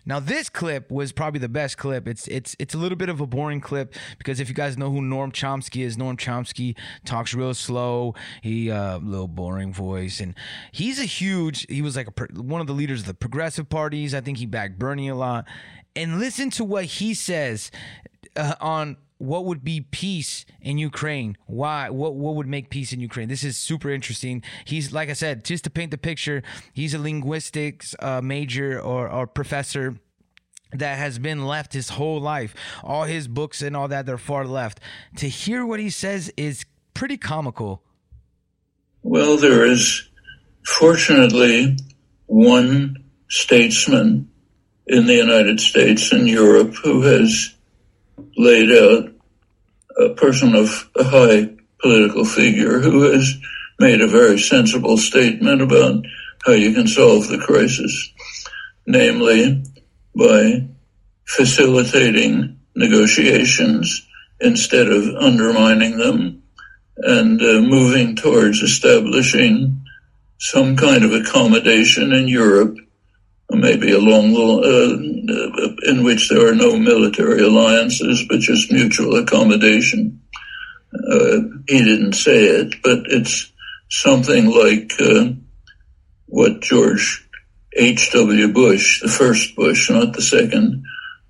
Now this clip was probably the best clip. It's it's it's a little bit of a boring clip because if you guys know who Noam Chomsky is, Noam Chomsky talks real slow. He uh little boring voice and he's a huge he was like a, one of the leaders of the progressive parties. I think he backed Bernie a lot. And listen to what he says uh, on what would be peace in Ukraine? Why? What what would make peace in Ukraine? This is super interesting. He's like I said, just to paint the picture, he's a linguistics uh, major or, or professor that has been left his whole life. All his books and all that, they're far left. To hear what he says is pretty comical. Well, there is fortunately one statesman in the United States and Europe who has laid out a person of a high political figure who has made a very sensible statement about how you can solve the crisis, namely by facilitating negotiations instead of undermining them and uh, moving towards establishing some kind of accommodation in Europe, maybe along uh, in which there are no military alliances, but just mutual accommodation. Uh, he didn't say it, but it's something like uh, what George H.W. Bush, the first Bush, not the second,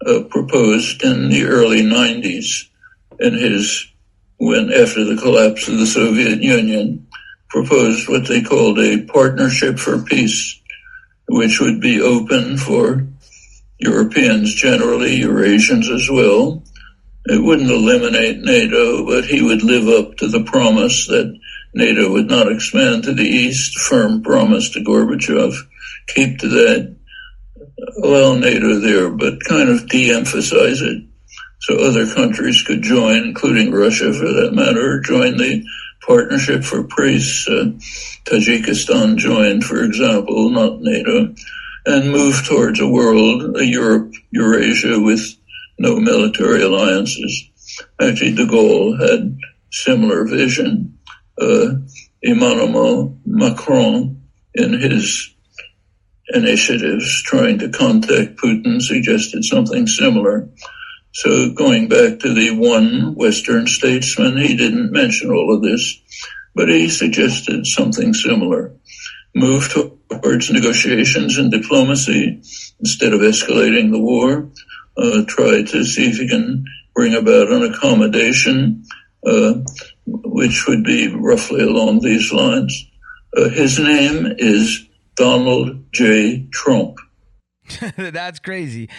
uh, proposed in the early 90s in his, when after the collapse of the Soviet Union, proposed what they called a partnership for peace, which would be open for Europeans generally, Eurasians as well. It wouldn't eliminate NATO, but he would live up to the promise that NATO would not expand to the east, firm promise to Gorbachev. Keep to that. Allow NATO there, but kind of de-emphasize it so other countries could join, including Russia for that matter, join the Partnership for Peace. Uh, Tajikistan joined, for example, not NATO, and move towards a world, a Europe, Eurasia with no military alliances. Actually, de Gaulle had similar vision uh, Emmanuel Macron in his initiatives trying to contact Putin suggested something similar. So going back to the one Western statesman, he didn't mention all of this, but he suggested something similar. Move towards negotiations and diplomacy instead of escalating the war. Uh, try to see if you can bring about an accommodation uh, which would be roughly along these lines. Uh, his name is Donald J. Trump. That's crazy.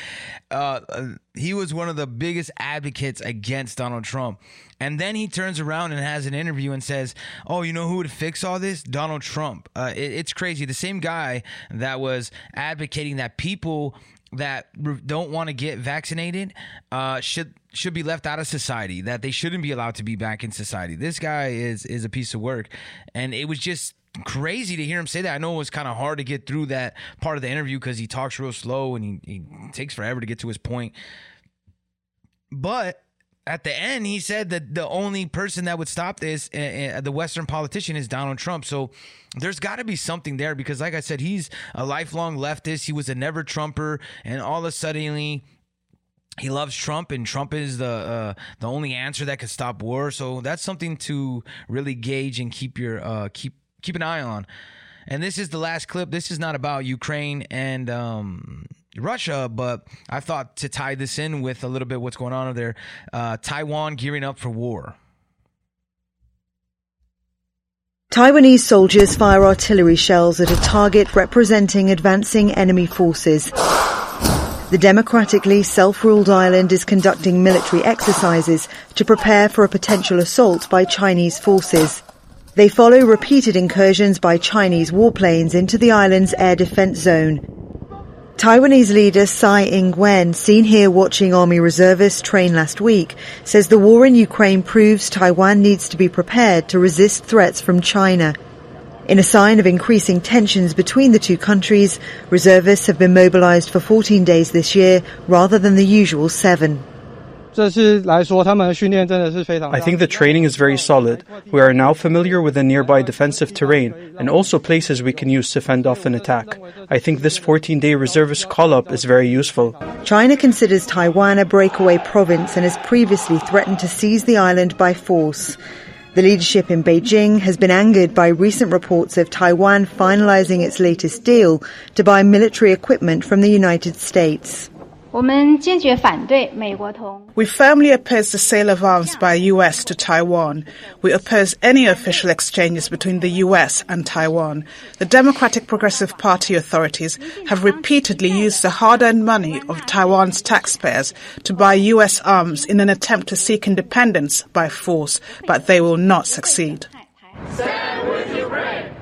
Uh, he was one of the biggest advocates against Donald Trump. And then he turns around and has an interview and says, Oh, you know who would fix all this? Donald Trump. Uh, it, it's crazy. The same guy that was advocating that people that don't want to get vaccinated uh, should should be left out of society. That they shouldn't be allowed to be back in society. This guy is is a piece of work, and it was just crazy to hear him say that. I know it was kind of hard to get through that part of the interview because he talks real slow and he, he takes forever to get to his point. But at the end, he said that the only person that would stop this, uh, uh, the Western politician, is Donald Trump. So there's got to be something there because, like I said, he's a lifelong leftist. He was a never Trumper, and all of a sudden, he loves Trump, and Trump is the uh, the only answer that could stop war. So that's something to really gauge and keep your uh, keep keep an eye on. And this is the last clip. This is not about Ukraine and um, Russia, but I thought to tie this in with a little bit what's going on over there. Uh, Taiwan gearing up for war. Taiwanese soldiers fire artillery shells at a target representing advancing enemy forces. The democratically self-ruled island is conducting military exercises to prepare for a potential assault by Chinese forces. They follow repeated incursions by Chinese warplanes into the island's air defense zone. Taiwanese leader Tsai Ing-wen, seen here watching Army reservists train last week, says the war in Ukraine proves Taiwan needs to be prepared to resist threats from China. In a sign of increasing tensions between the two countries, reservists have been mobilized for 14 days this year rather than the usual seven. I think the training is very solid. We are now familiar with the nearby defensive terrain and also places we can use to fend off an attack. I think this 14 day reservist call up is very useful. China considers Taiwan a breakaway province and has previously threatened to seize the island by force. The leadership in Beijing has been angered by recent reports of Taiwan finalizing its latest deal to buy military equipment from the United States. We firmly oppose the sale of arms by US to Taiwan. We oppose any official exchanges between the US and Taiwan. The Democratic Progressive Party authorities have repeatedly used the hard-earned money of Taiwan's taxpayers to buy US arms in an attempt to seek independence by force, but they will not succeed.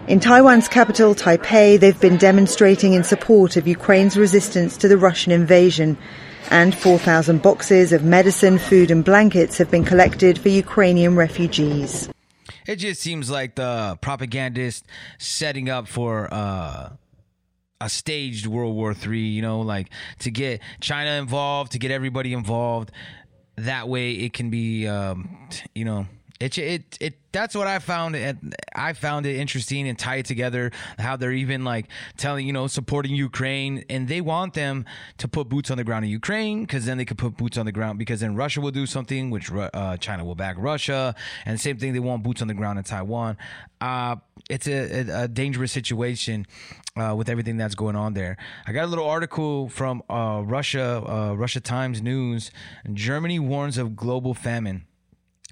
In Taiwan's capital, Taipei, they've been demonstrating in support of Ukraine's resistance to the Russian invasion. And 4,000 boxes of medicine, food, and blankets have been collected for Ukrainian refugees. It just seems like the propagandist setting up for uh, a staged World War III, you know, like to get China involved, to get everybody involved. That way it can be, um, you know, it, it it that's what I found it I found it interesting and tie it together how they're even like telling you know supporting Ukraine and they want them to put boots on the ground in Ukraine because then they could put boots on the ground because then Russia will do something which uh, China will back Russia and same thing they want boots on the ground in Taiwan. Uh, it's a, a, a, dangerous situation uh, with everything that's going on there. I got a little article from uh, Russia uh, Russia Times News. Germany warns of global famine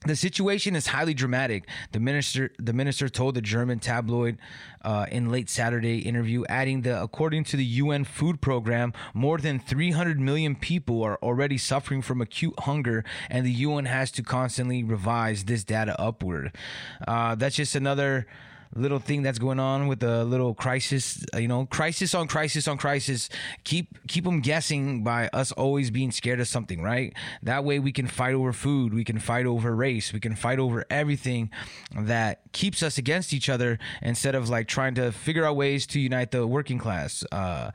the situation is highly dramatic. The minister, the minister told the German tabloid uh, in late Saturday interview, adding that according to the UN Food Program, more than 300 million people are already suffering from acute hunger, and the UN has to constantly revise this data upward. Uh, that's just another little thing that's going on with the little crisis you know crisis on crisis on crisis. Keep keep them guessing by us always being scared of something right? That way we can fight over food we can fight over race we can fight over everything that keeps us against each other instead of like trying to figure out ways to unite the working class. Uh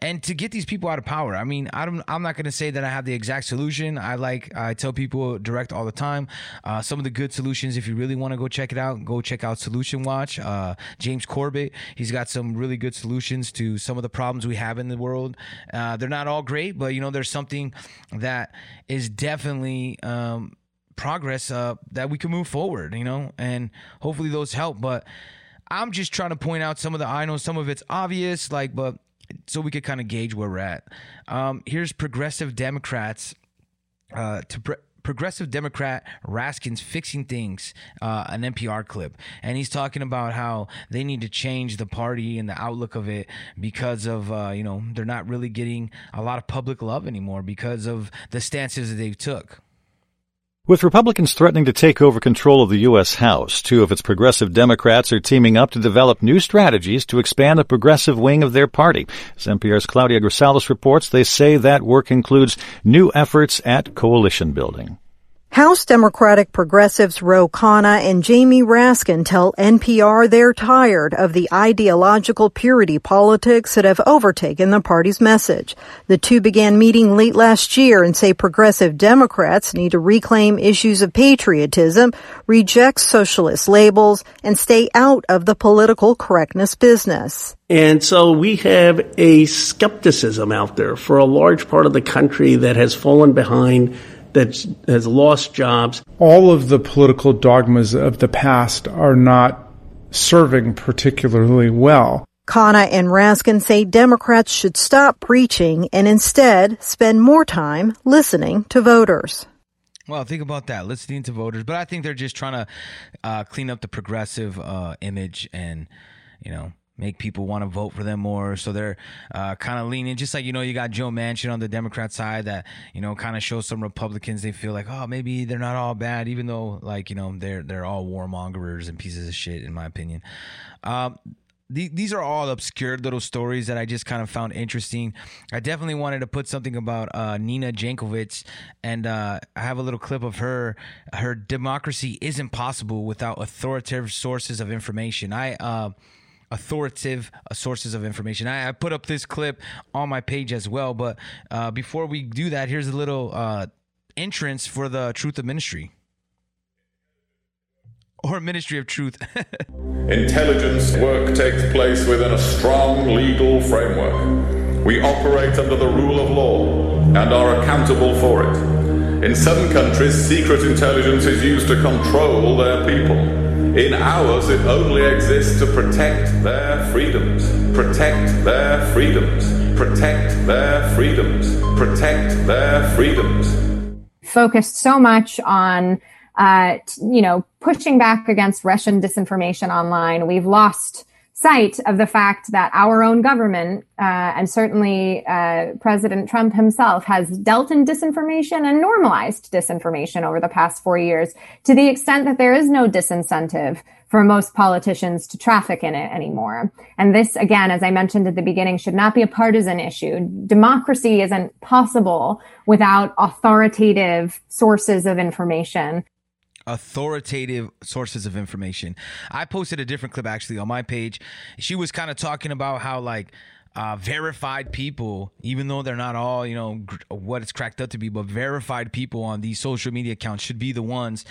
and to get these people out of power. I mean, I don't, I'm not going to say that I have the exact solution. I like, I tell people direct all the time. Uh, some of the good solutions, if you really want to go check it out, go check out Solution Watch. Uh, James Corbett, he's got some really good solutions to some of the problems we have in the world. Uh, they're not all great, but you know, there's something that is definitely, um, progress uh, that we can move forward, you know, and hopefully those help. But I'm just trying to point out some of the I know some of it's obvious, like, but so we could kind of gauge where we're at. Um, here's progressive Democrats uh, to. Pre- progressive Democrat Raskins fixing things, uh, an NPR clip. And he's talking about how they need to change the party and the outlook of it because of, uh, you know, they're not really getting a lot of public love anymore because of the stances that they took. With Republicans threatening to take over control of the U.S. House, two of its progressive Democrats are teaming up to develop new strategies to expand the progressive wing of their party. As NPR's Claudia Grisales reports, they say that work includes new efforts at coalition building. House Democratic progressives Ro Khanna and Jamie Raskin tell NPR they're tired of the ideological purity politics that have overtaken the party's message. The two began meeting late last year and say progressive Democrats need to reclaim issues of patriotism, reject socialist labels, and stay out of the political correctness business. And so we have a skepticism out there for a large part of the country that has fallen behind that has lost jobs. All of the political dogmas of the past are not serving particularly well. Khanna and Raskin say Democrats should stop preaching and instead spend more time listening to voters. Well, think about that, listening to voters. But I think they're just trying to uh, clean up the progressive uh, image and, you know, make people want to vote for them more. So they're uh, kind of leaning, just like you know, you got Joe Manchin on the Democrat side that you know kind of shows some Republicans they feel like, oh, maybe they're not all bad, even though like you know they're they're all warmongers and pieces of shit, in my opinion. Um, these are all obscure little stories that I just kind of found interesting. I definitely wanted to put something about uh, Nina Jankowicz, and uh, I have a little clip of her. Her democracy isn't possible without authoritative sources of information. I uh, authoritative uh, sources of information. I, I, put up this clip on my page as well, but uh, before we do that, here's a little uh, entrance for the Truth of Ministry. Or Ministry of Truth. Intelligence work takes place within a strong legal framework. We operate under the rule of law and are accountable for it. In some countries, secret intelligence is used to control their people. In ours, it only exists to protect their freedoms. Protect their freedoms. protect their freedoms. Protect their freedoms. Focused so much on, uh, you know, pushing back against Russian disinformation online. We've lost sight of the fact that our own government, uh, and certainly uh, President Trump himself, has dealt in disinformation and normalized disinformation over the past four years to the extent that there is no disincentive for most politicians to traffic in it anymore. And this, again, as I mentioned at the beginning, should not be a partisan issue. Democracy isn't possible without authoritative sources of information authoritative sources of information. I posted a different clip actually on my page. She was kind of talking about how like uh, verified people, even though they're not all, you know, gr- what it's cracked up to be, but verified people on these social media accounts should be the ones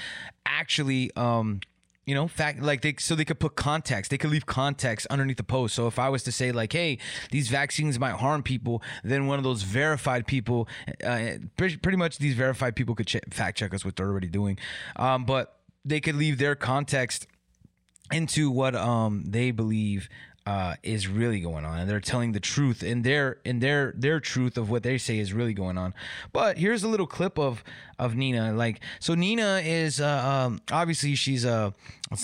actually um, you know fact like they so they could put context they could leave context underneath the post. So if i was to say like hey these vaccines might harm people then one of those verified people uh, pretty, much these verified people could ch- fact check us what they're already doing. Um, but they could leave their context into what um they believe uh, is really going on, and they're telling the truth in their in their their truth of what they say is really going on. But here's a little clip of of Nina. Like, so Nina is uh, um, obviously she's a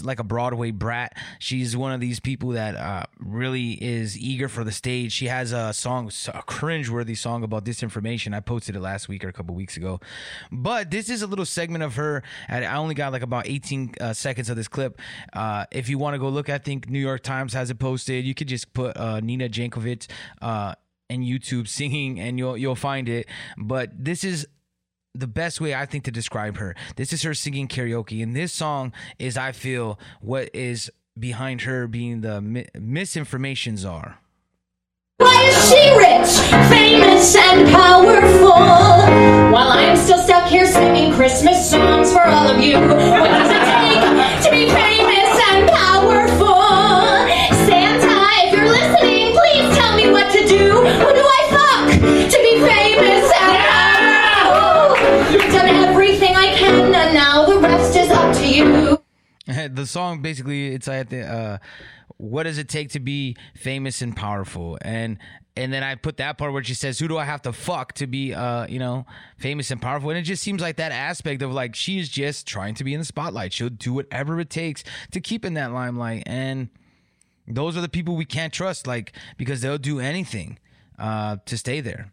like a Broadway brat. She's one of these people that uh, really is eager for the stage. She has a song, a cringe-worthy song about disinformation. I posted it last week or a couple weeks ago. But this is a little segment of her. And I only got like about 18 uh, seconds of this clip. Uh, if you want to go look, I think New York Times has it posted. You could just put uh, Nina Jankowicz uh, and YouTube singing, and you'll you'll find it. But this is the best way I think to describe her. This is her singing karaoke, and this song is, I feel, what is behind her being the mi- misinformation czar. Why is she rich, famous, and powerful? While I'm still stuck here singing Christmas songs for all of you. What does it take to be famous the song basically it's like the uh what does it take to be famous and powerful? And and then i put that part where she says who do i have to fuck to be uh you know famous and powerful? And it just seems like that aspect of like she's just trying to be in the spotlight. She'll do whatever it takes to keep in that limelight. And those are the people we can't trust like because they'll do anything uh to stay there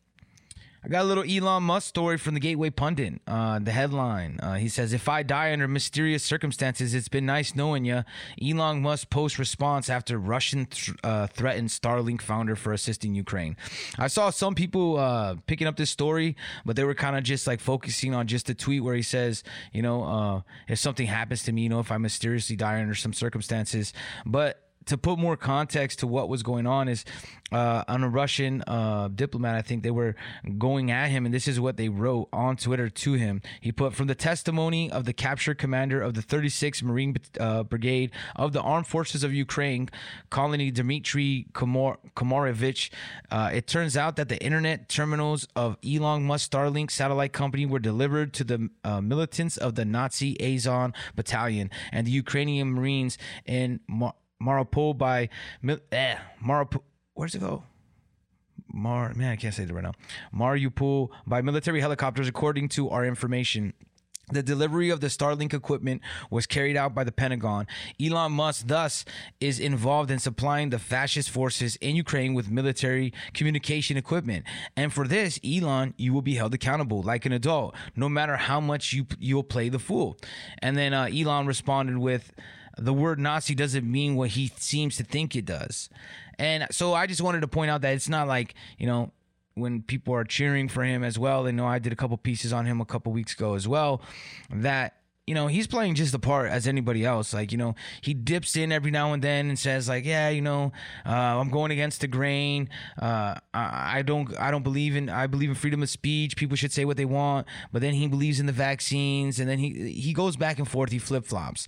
I got a little Elon Musk story from the Gateway Pundit. Uh, the headline uh, he says, If I die under mysterious circumstances, it's been nice knowing you. Elon Musk post response after Russian th- uh, threatened Starlink founder for assisting Ukraine. I saw some people uh, picking up this story, but they were kind of just like focusing on just a tweet where he says, You know, uh, if something happens to me, you know, if I mysteriously die under some circumstances. But to put more context to what was going on is uh, on a Russian uh, diplomat, I think they were going at him, and this is what they wrote on Twitter to him. He put, From the testimony of the captured commander of the 36th Marine uh, Brigade of the Armed Forces of Ukraine, colony Dmitry Komor- uh, it turns out that the internet terminals of Elon Musk Starlink satellite company were delivered to the uh, militants of the Nazi Azov Battalion and the Ukrainian Marines in. Mar- Mariupol by eh, Mariupol. Where's it go? Mar man, I can't say it right now. Mariupol by military helicopters, according to our information. The delivery of the Starlink equipment was carried out by the Pentagon. Elon Musk, thus, is involved in supplying the fascist forces in Ukraine with military communication equipment. And for this, Elon, you will be held accountable like an adult, no matter how much you you'll play the fool. And then uh, Elon responded with, the word Nazi doesn't mean what he seems to think it does. And so I just wanted to point out that it's not like, you know, when people are cheering for him as well. They know I did a couple pieces on him a couple weeks ago as well. That you know he's playing just the part as anybody else like you know he dips in every now and then and says like yeah you know uh, i'm going against the grain uh, I, I don't i don't believe in i believe in freedom of speech people should say what they want but then he believes in the vaccines and then he he goes back and forth he flip-flops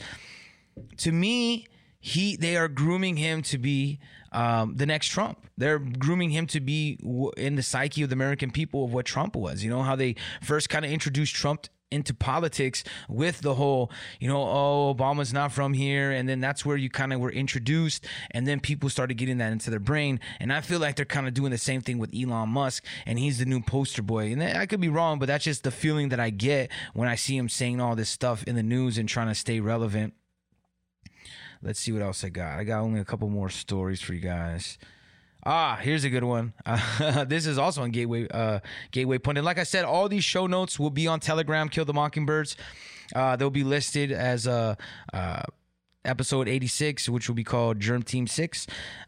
to me, he they are grooming him to be um, the next Trump. They're grooming him to be in the psyche of the American people of what Trump was. You know how they first kind of introduced Trump into politics with the whole, you know, oh, Obama's not from here. And then that's where you kind of were introduced. And then people started getting that into their brain. And I feel like they're kind of doing the same thing with Elon Musk. And he's the new poster boy. And I could be wrong, but that's just the feeling that I get when I see him saying all this stuff in the news and trying to stay relevant. Let's see what else I got. I got only a couple more stories for you guys. Ah, here's a good one. Uh, this is also on Gateway uh, Gateway Pundit. Like I said, all these show notes will be on Telegram. Kill the Mockingbirds. Uh, they'll be listed as a. Uh, episode 86 which will be called germ team 6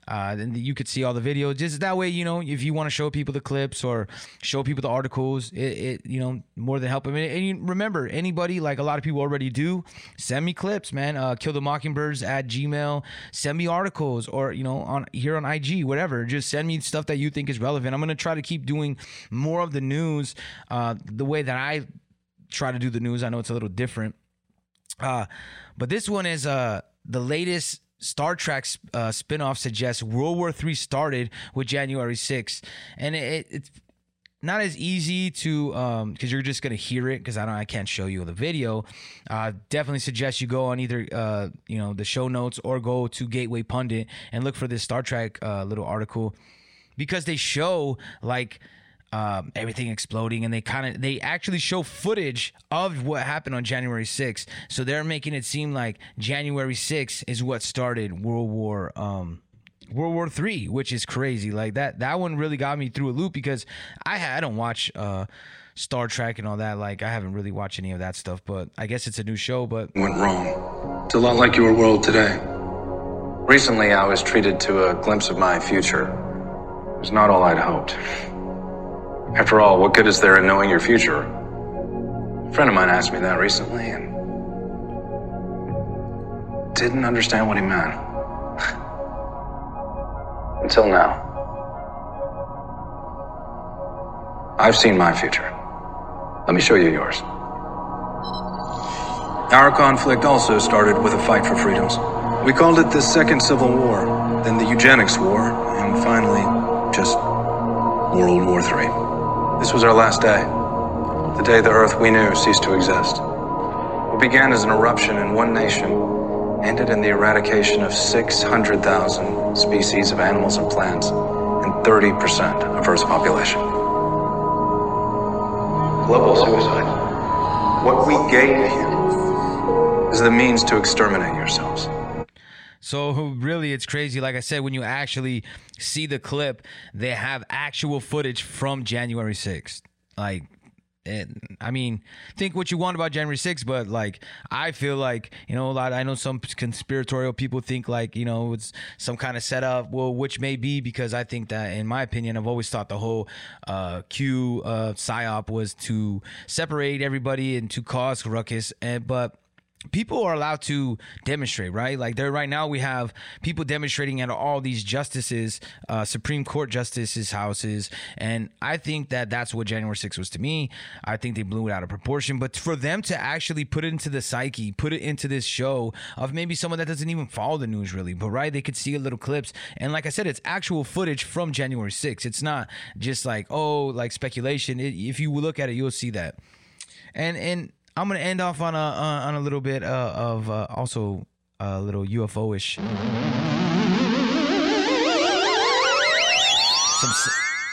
uh and you could see all the videos. Just that way you know if you want to show people the clips or show people the articles it, it you know more than help them and, and you remember anybody like a lot of people already do send me clips man. Uh kill the mockingbirds at gmail. Send me articles or you know on here on ig whatever. Just send me stuff that you think is relevant. I'm gonna try to keep doing more of the news uh the way that i try to do the news. I know it's a little different uh, but this one is uh the latest Star Trek uh, spinoff suggests World War III started with January 6th, and it, it's not as easy to um because you're just gonna hear it because I don't I can't show you the video. Uh, definitely suggest you go on either uh you know the show notes or go to Gateway Pundit and look for this Star Trek uh, little article because they show like um, everything exploding and they kind of they actually show footage of what happened on january 6th so they're making it seem like january 6th is what started world war um world war three which is crazy. Like that that one really got me through a loop because i i don't watch uh star trek and all that. Like i haven't really watched any of that stuff but i guess it's a new show but went wrong. It's a lot like your world today. Recently i was treated to a glimpse of my future. It was not all i'd hoped after all, what good is there in knowing your future? A friend of mine asked me that recently and didn't understand what he meant. Until now. I've seen my future. Let me show you yours. Our conflict also started with a fight for freedoms. We called it the Second Civil War, then the Eugenics War, and finally, just World War III. This was our last day. The day the Earth we knew ceased to exist. What began as an eruption in one nation ended in the eradication of 600,000 species of animals and plants and 30% of Earth's population. Global suicide. What we gave you is the means to exterminate yourselves. So really, it's crazy. Like I said, when you actually see the clip, they have actual footage from January 6th. Like, and I mean, think what you want about January 6th, but like, I feel like, you know, a lot, I know some conspiratorial people think like, you know, it's some kind of setup, well, which may be because I think that, in my opinion, I've always thought the whole uh, Q uh, PSYOP was to separate everybody and to cause ruckus. And, but, people are allowed to demonstrate right? Like there right now we have people demonstrating at all these justices uh, supreme court justices houses. And i think that that's what january 6th was to me. I think they blew it out of proportion. But for them to actually put it into the psyche put it into this show of maybe someone that doesn't even follow the news really but right they could see a little clips. And like i said it's actual footage from january 6th it's not just like oh like speculation. It, if you look at it you'll see that. And and I'm gonna end off on a uh, on a little bit uh, of uh, also a little UFO ish. Some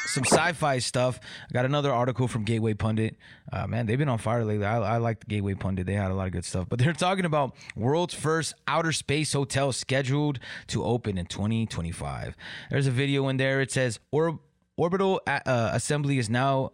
some sci-fi stuff. I got another article from Gateway Pundit. Uh, man, they've been on fire lately. I, I like Gateway Pundit. They had a lot of good stuff. But they're talking about world's first outer space hotel scheduled to open in 2025. There's a video in there. It says Or- orbital uh, assembly is now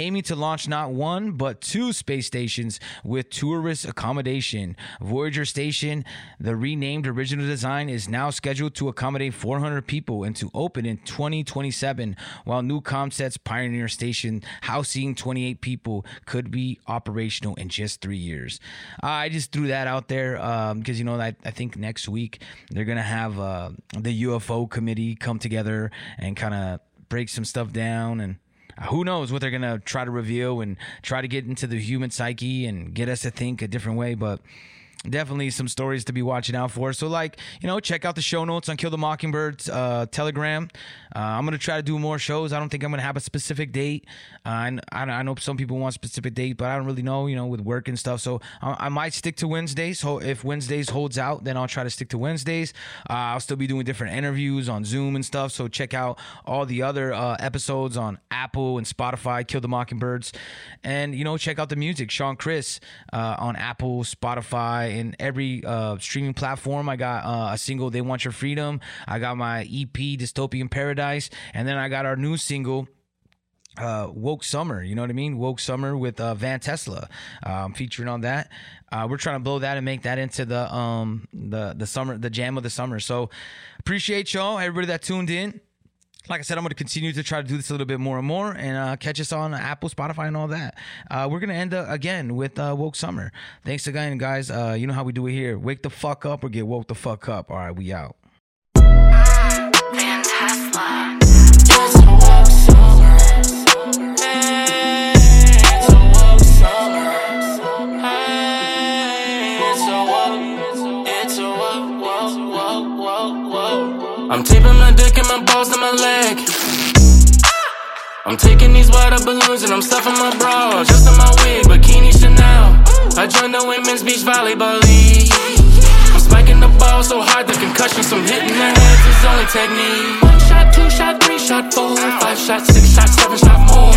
aiming to launch not one but two space stations with tourist accommodation. Voyager Station, the renamed original design, is now scheduled to accommodate 400 people and to open in 2027, while new Comset's Pioneer Station, housing 28 people, could be operational in just three years. I just threw that out there because, um, you know, I, I, think next week they're going to have uh, the UFO committee come together and kind of break some stuff down and who knows what they're gonna try to reveal and try to get into the human psyche and get us to think a different way. But definitely some stories to be watching out for. So, like, you know, check out the show notes on Kill the Mockingbird's uh, Telegram. Uh, I'm gonna try to do more shows. I don't think I'm gonna have a specific date. Uh, I, I know some people want specific date, but I don't really know, you know, with work and stuff. So I, I might stick to Wednesdays. So if Wednesdays holds out, then I'll try to stick to Wednesdays. Uh, I'll still be doing different interviews on Zoom and stuff. So check out all the other uh, episodes on Apple and Spotify. Kill the Mockingbirds, and you know, check out the music. Sean Chris uh, on Apple, Spotify, and every uh, streaming platform. I got uh, a single, "They Want Your Freedom." I got my EP, "Dystopian Paradise," and then I got our new single uh, Woke Summer, you know what I mean? Woke Summer with uh, Van Tesla, um, featuring on that. Uh, we're trying to blow that and make that into the um the the summer the jam of the summer. So appreciate y'all, everybody that tuned in. Like I said, I'm going to continue to try to do this a little bit more and more, and uh, catch us on Apple, Spotify, and all that. Uh, we're going to end uh, again with uh, Woke Summer. Thanks again, guys. Uh, you know how we do it here. Wake the fuck up or get woke the fuck up. All right, we out. I'm taping my dick and my balls to my leg. I'm taking these water balloons and I'm stuffing my bra. Just in my wig, bikini Chanel. I joined the women's beach volleyball league. I'm spiking the ball so hard the concussion, some hitting their heads is only technique. One shot, two shot, three shot, four, five shot, six shot, seven shot more.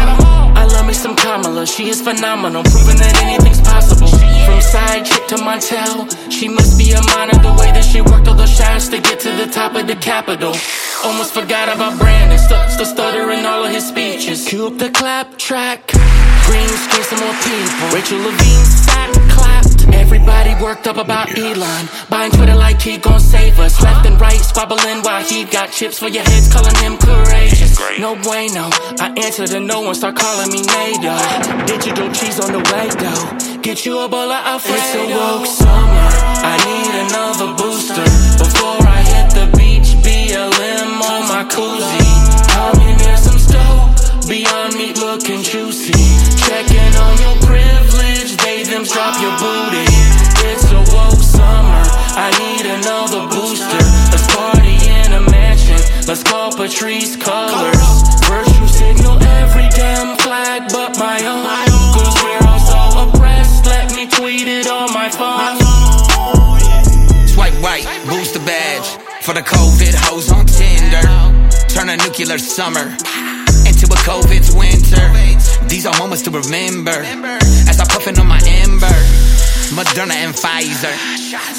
I love me some Kamala, she is phenomenal, proving that anything's possible. From side chick to Montel, she must be a minor shots to get to the top of the Capitol. Almost forgot about Brandon, st- still stuttering all of his speeches. Cue up the clap track, green screen some more people. Rachel Levine sat clapped. Everybody worked up about Elon, buying Twitter like he gon' save us. Left and right squabbling while he got chips for your heads, calling him courageous. No bueno, I answer to no one, start calling me NATO. Digital cheese on the way though. Get you a bowl of Alfredo. It's a woke summer. I need another booster before I hit the beach. BLM on my koozie. I'm in there some stove. Beyond meat looking juicy. Checking on your privilege. They them drop your booty. It's a woke summer. I need another booster. Let's party in a mansion. Let's call Patrisse Cullors. Virtue signal every damn flag but my own. Cause we're all so oppressed. Let me tweet it on my phone. Badge for the COVID hoes on Tinder. Turn a nuclear summer into a COVID's winter. These are moments to remember as I'm puffing on my ember. Moderna and Pfizer.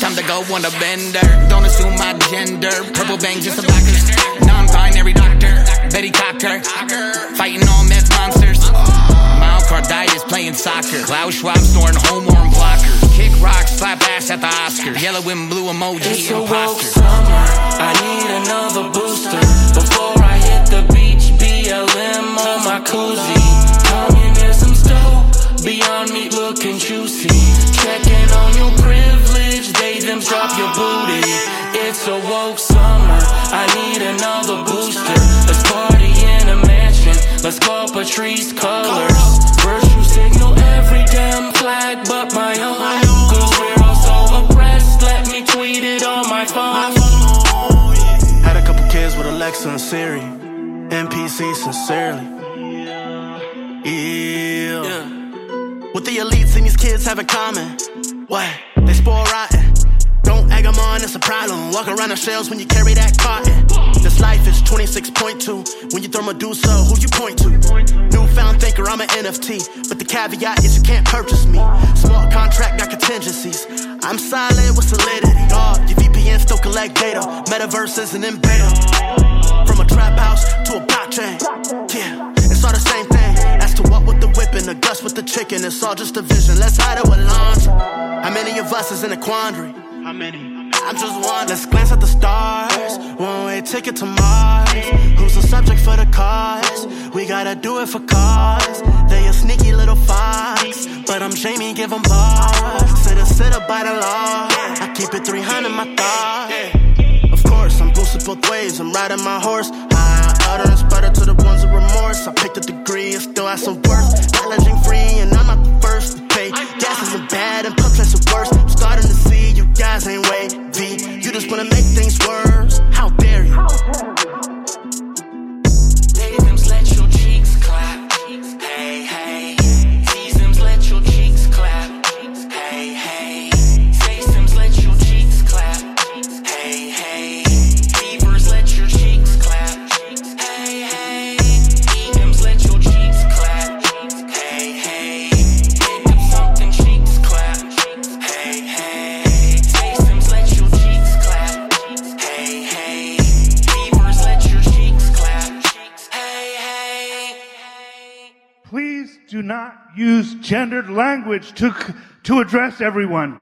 Time to go on a bender. Don't assume my gender. Purple bang, just a blocker. Non-binary doctor. Betty Cocker. Fighting all meth monsters. Myocarditis playing soccer. Klaus Schwab snoring homeworm blockers. Kick rock, slap ass at the Oscars. Yellow and blue emoji It's a woke summer. I need another booster before I hit the beach. BLM on my koozie. Some stove. Beyond meat looking juicy. Checking on your privilege. They them drop your booty. It's a woke summer. I need another booster. Let's party in a mansion. Let's call Patrisse Cullors. Virtue signal every damn flag but my own. Kids with and Siri. NPC sincerely. Yeah. yeah. What the elites and these kids have in common? What? They spoil rotten. Don't egg them on, it's a problem. Walk around the shelves when you carry that cotton. This life is 26.2. When you throw Medusa, who you point to? Newfound thinker, I'm an NFT. But the caveat is you can't purchase me. Smart contract, got contingencies. I'm silent with solidity. Dog, your VPN still collect data. Metaverse isn't in beta. Trap house to a blockchain. Yeah, it's all the same thing. As to what with the whip and the guts with the chicken, it's all just a vision. Let's hide it with laundry. How many of us is in a quandary? How many? I'm just one. Let's glance at the stars. One way ticket to Mars. Who's the subject for the cause? We gotta do it for cause. They a sneaky little fox. But I'm Jamie, give 'em bars. Sit a sit up by the law. I keep it 300 my thought it both ways. I'm riding my horse. High utterance, butter to the ones of remorse. I picked a degree I still have some worth. Challenging free, and I'm not the first to pay. Gas isn't bad, and pups are worse. I'm starting to see you guys ain't way V. You just wanna make things worse. How dare you? Do not use gendered language to, to address everyone.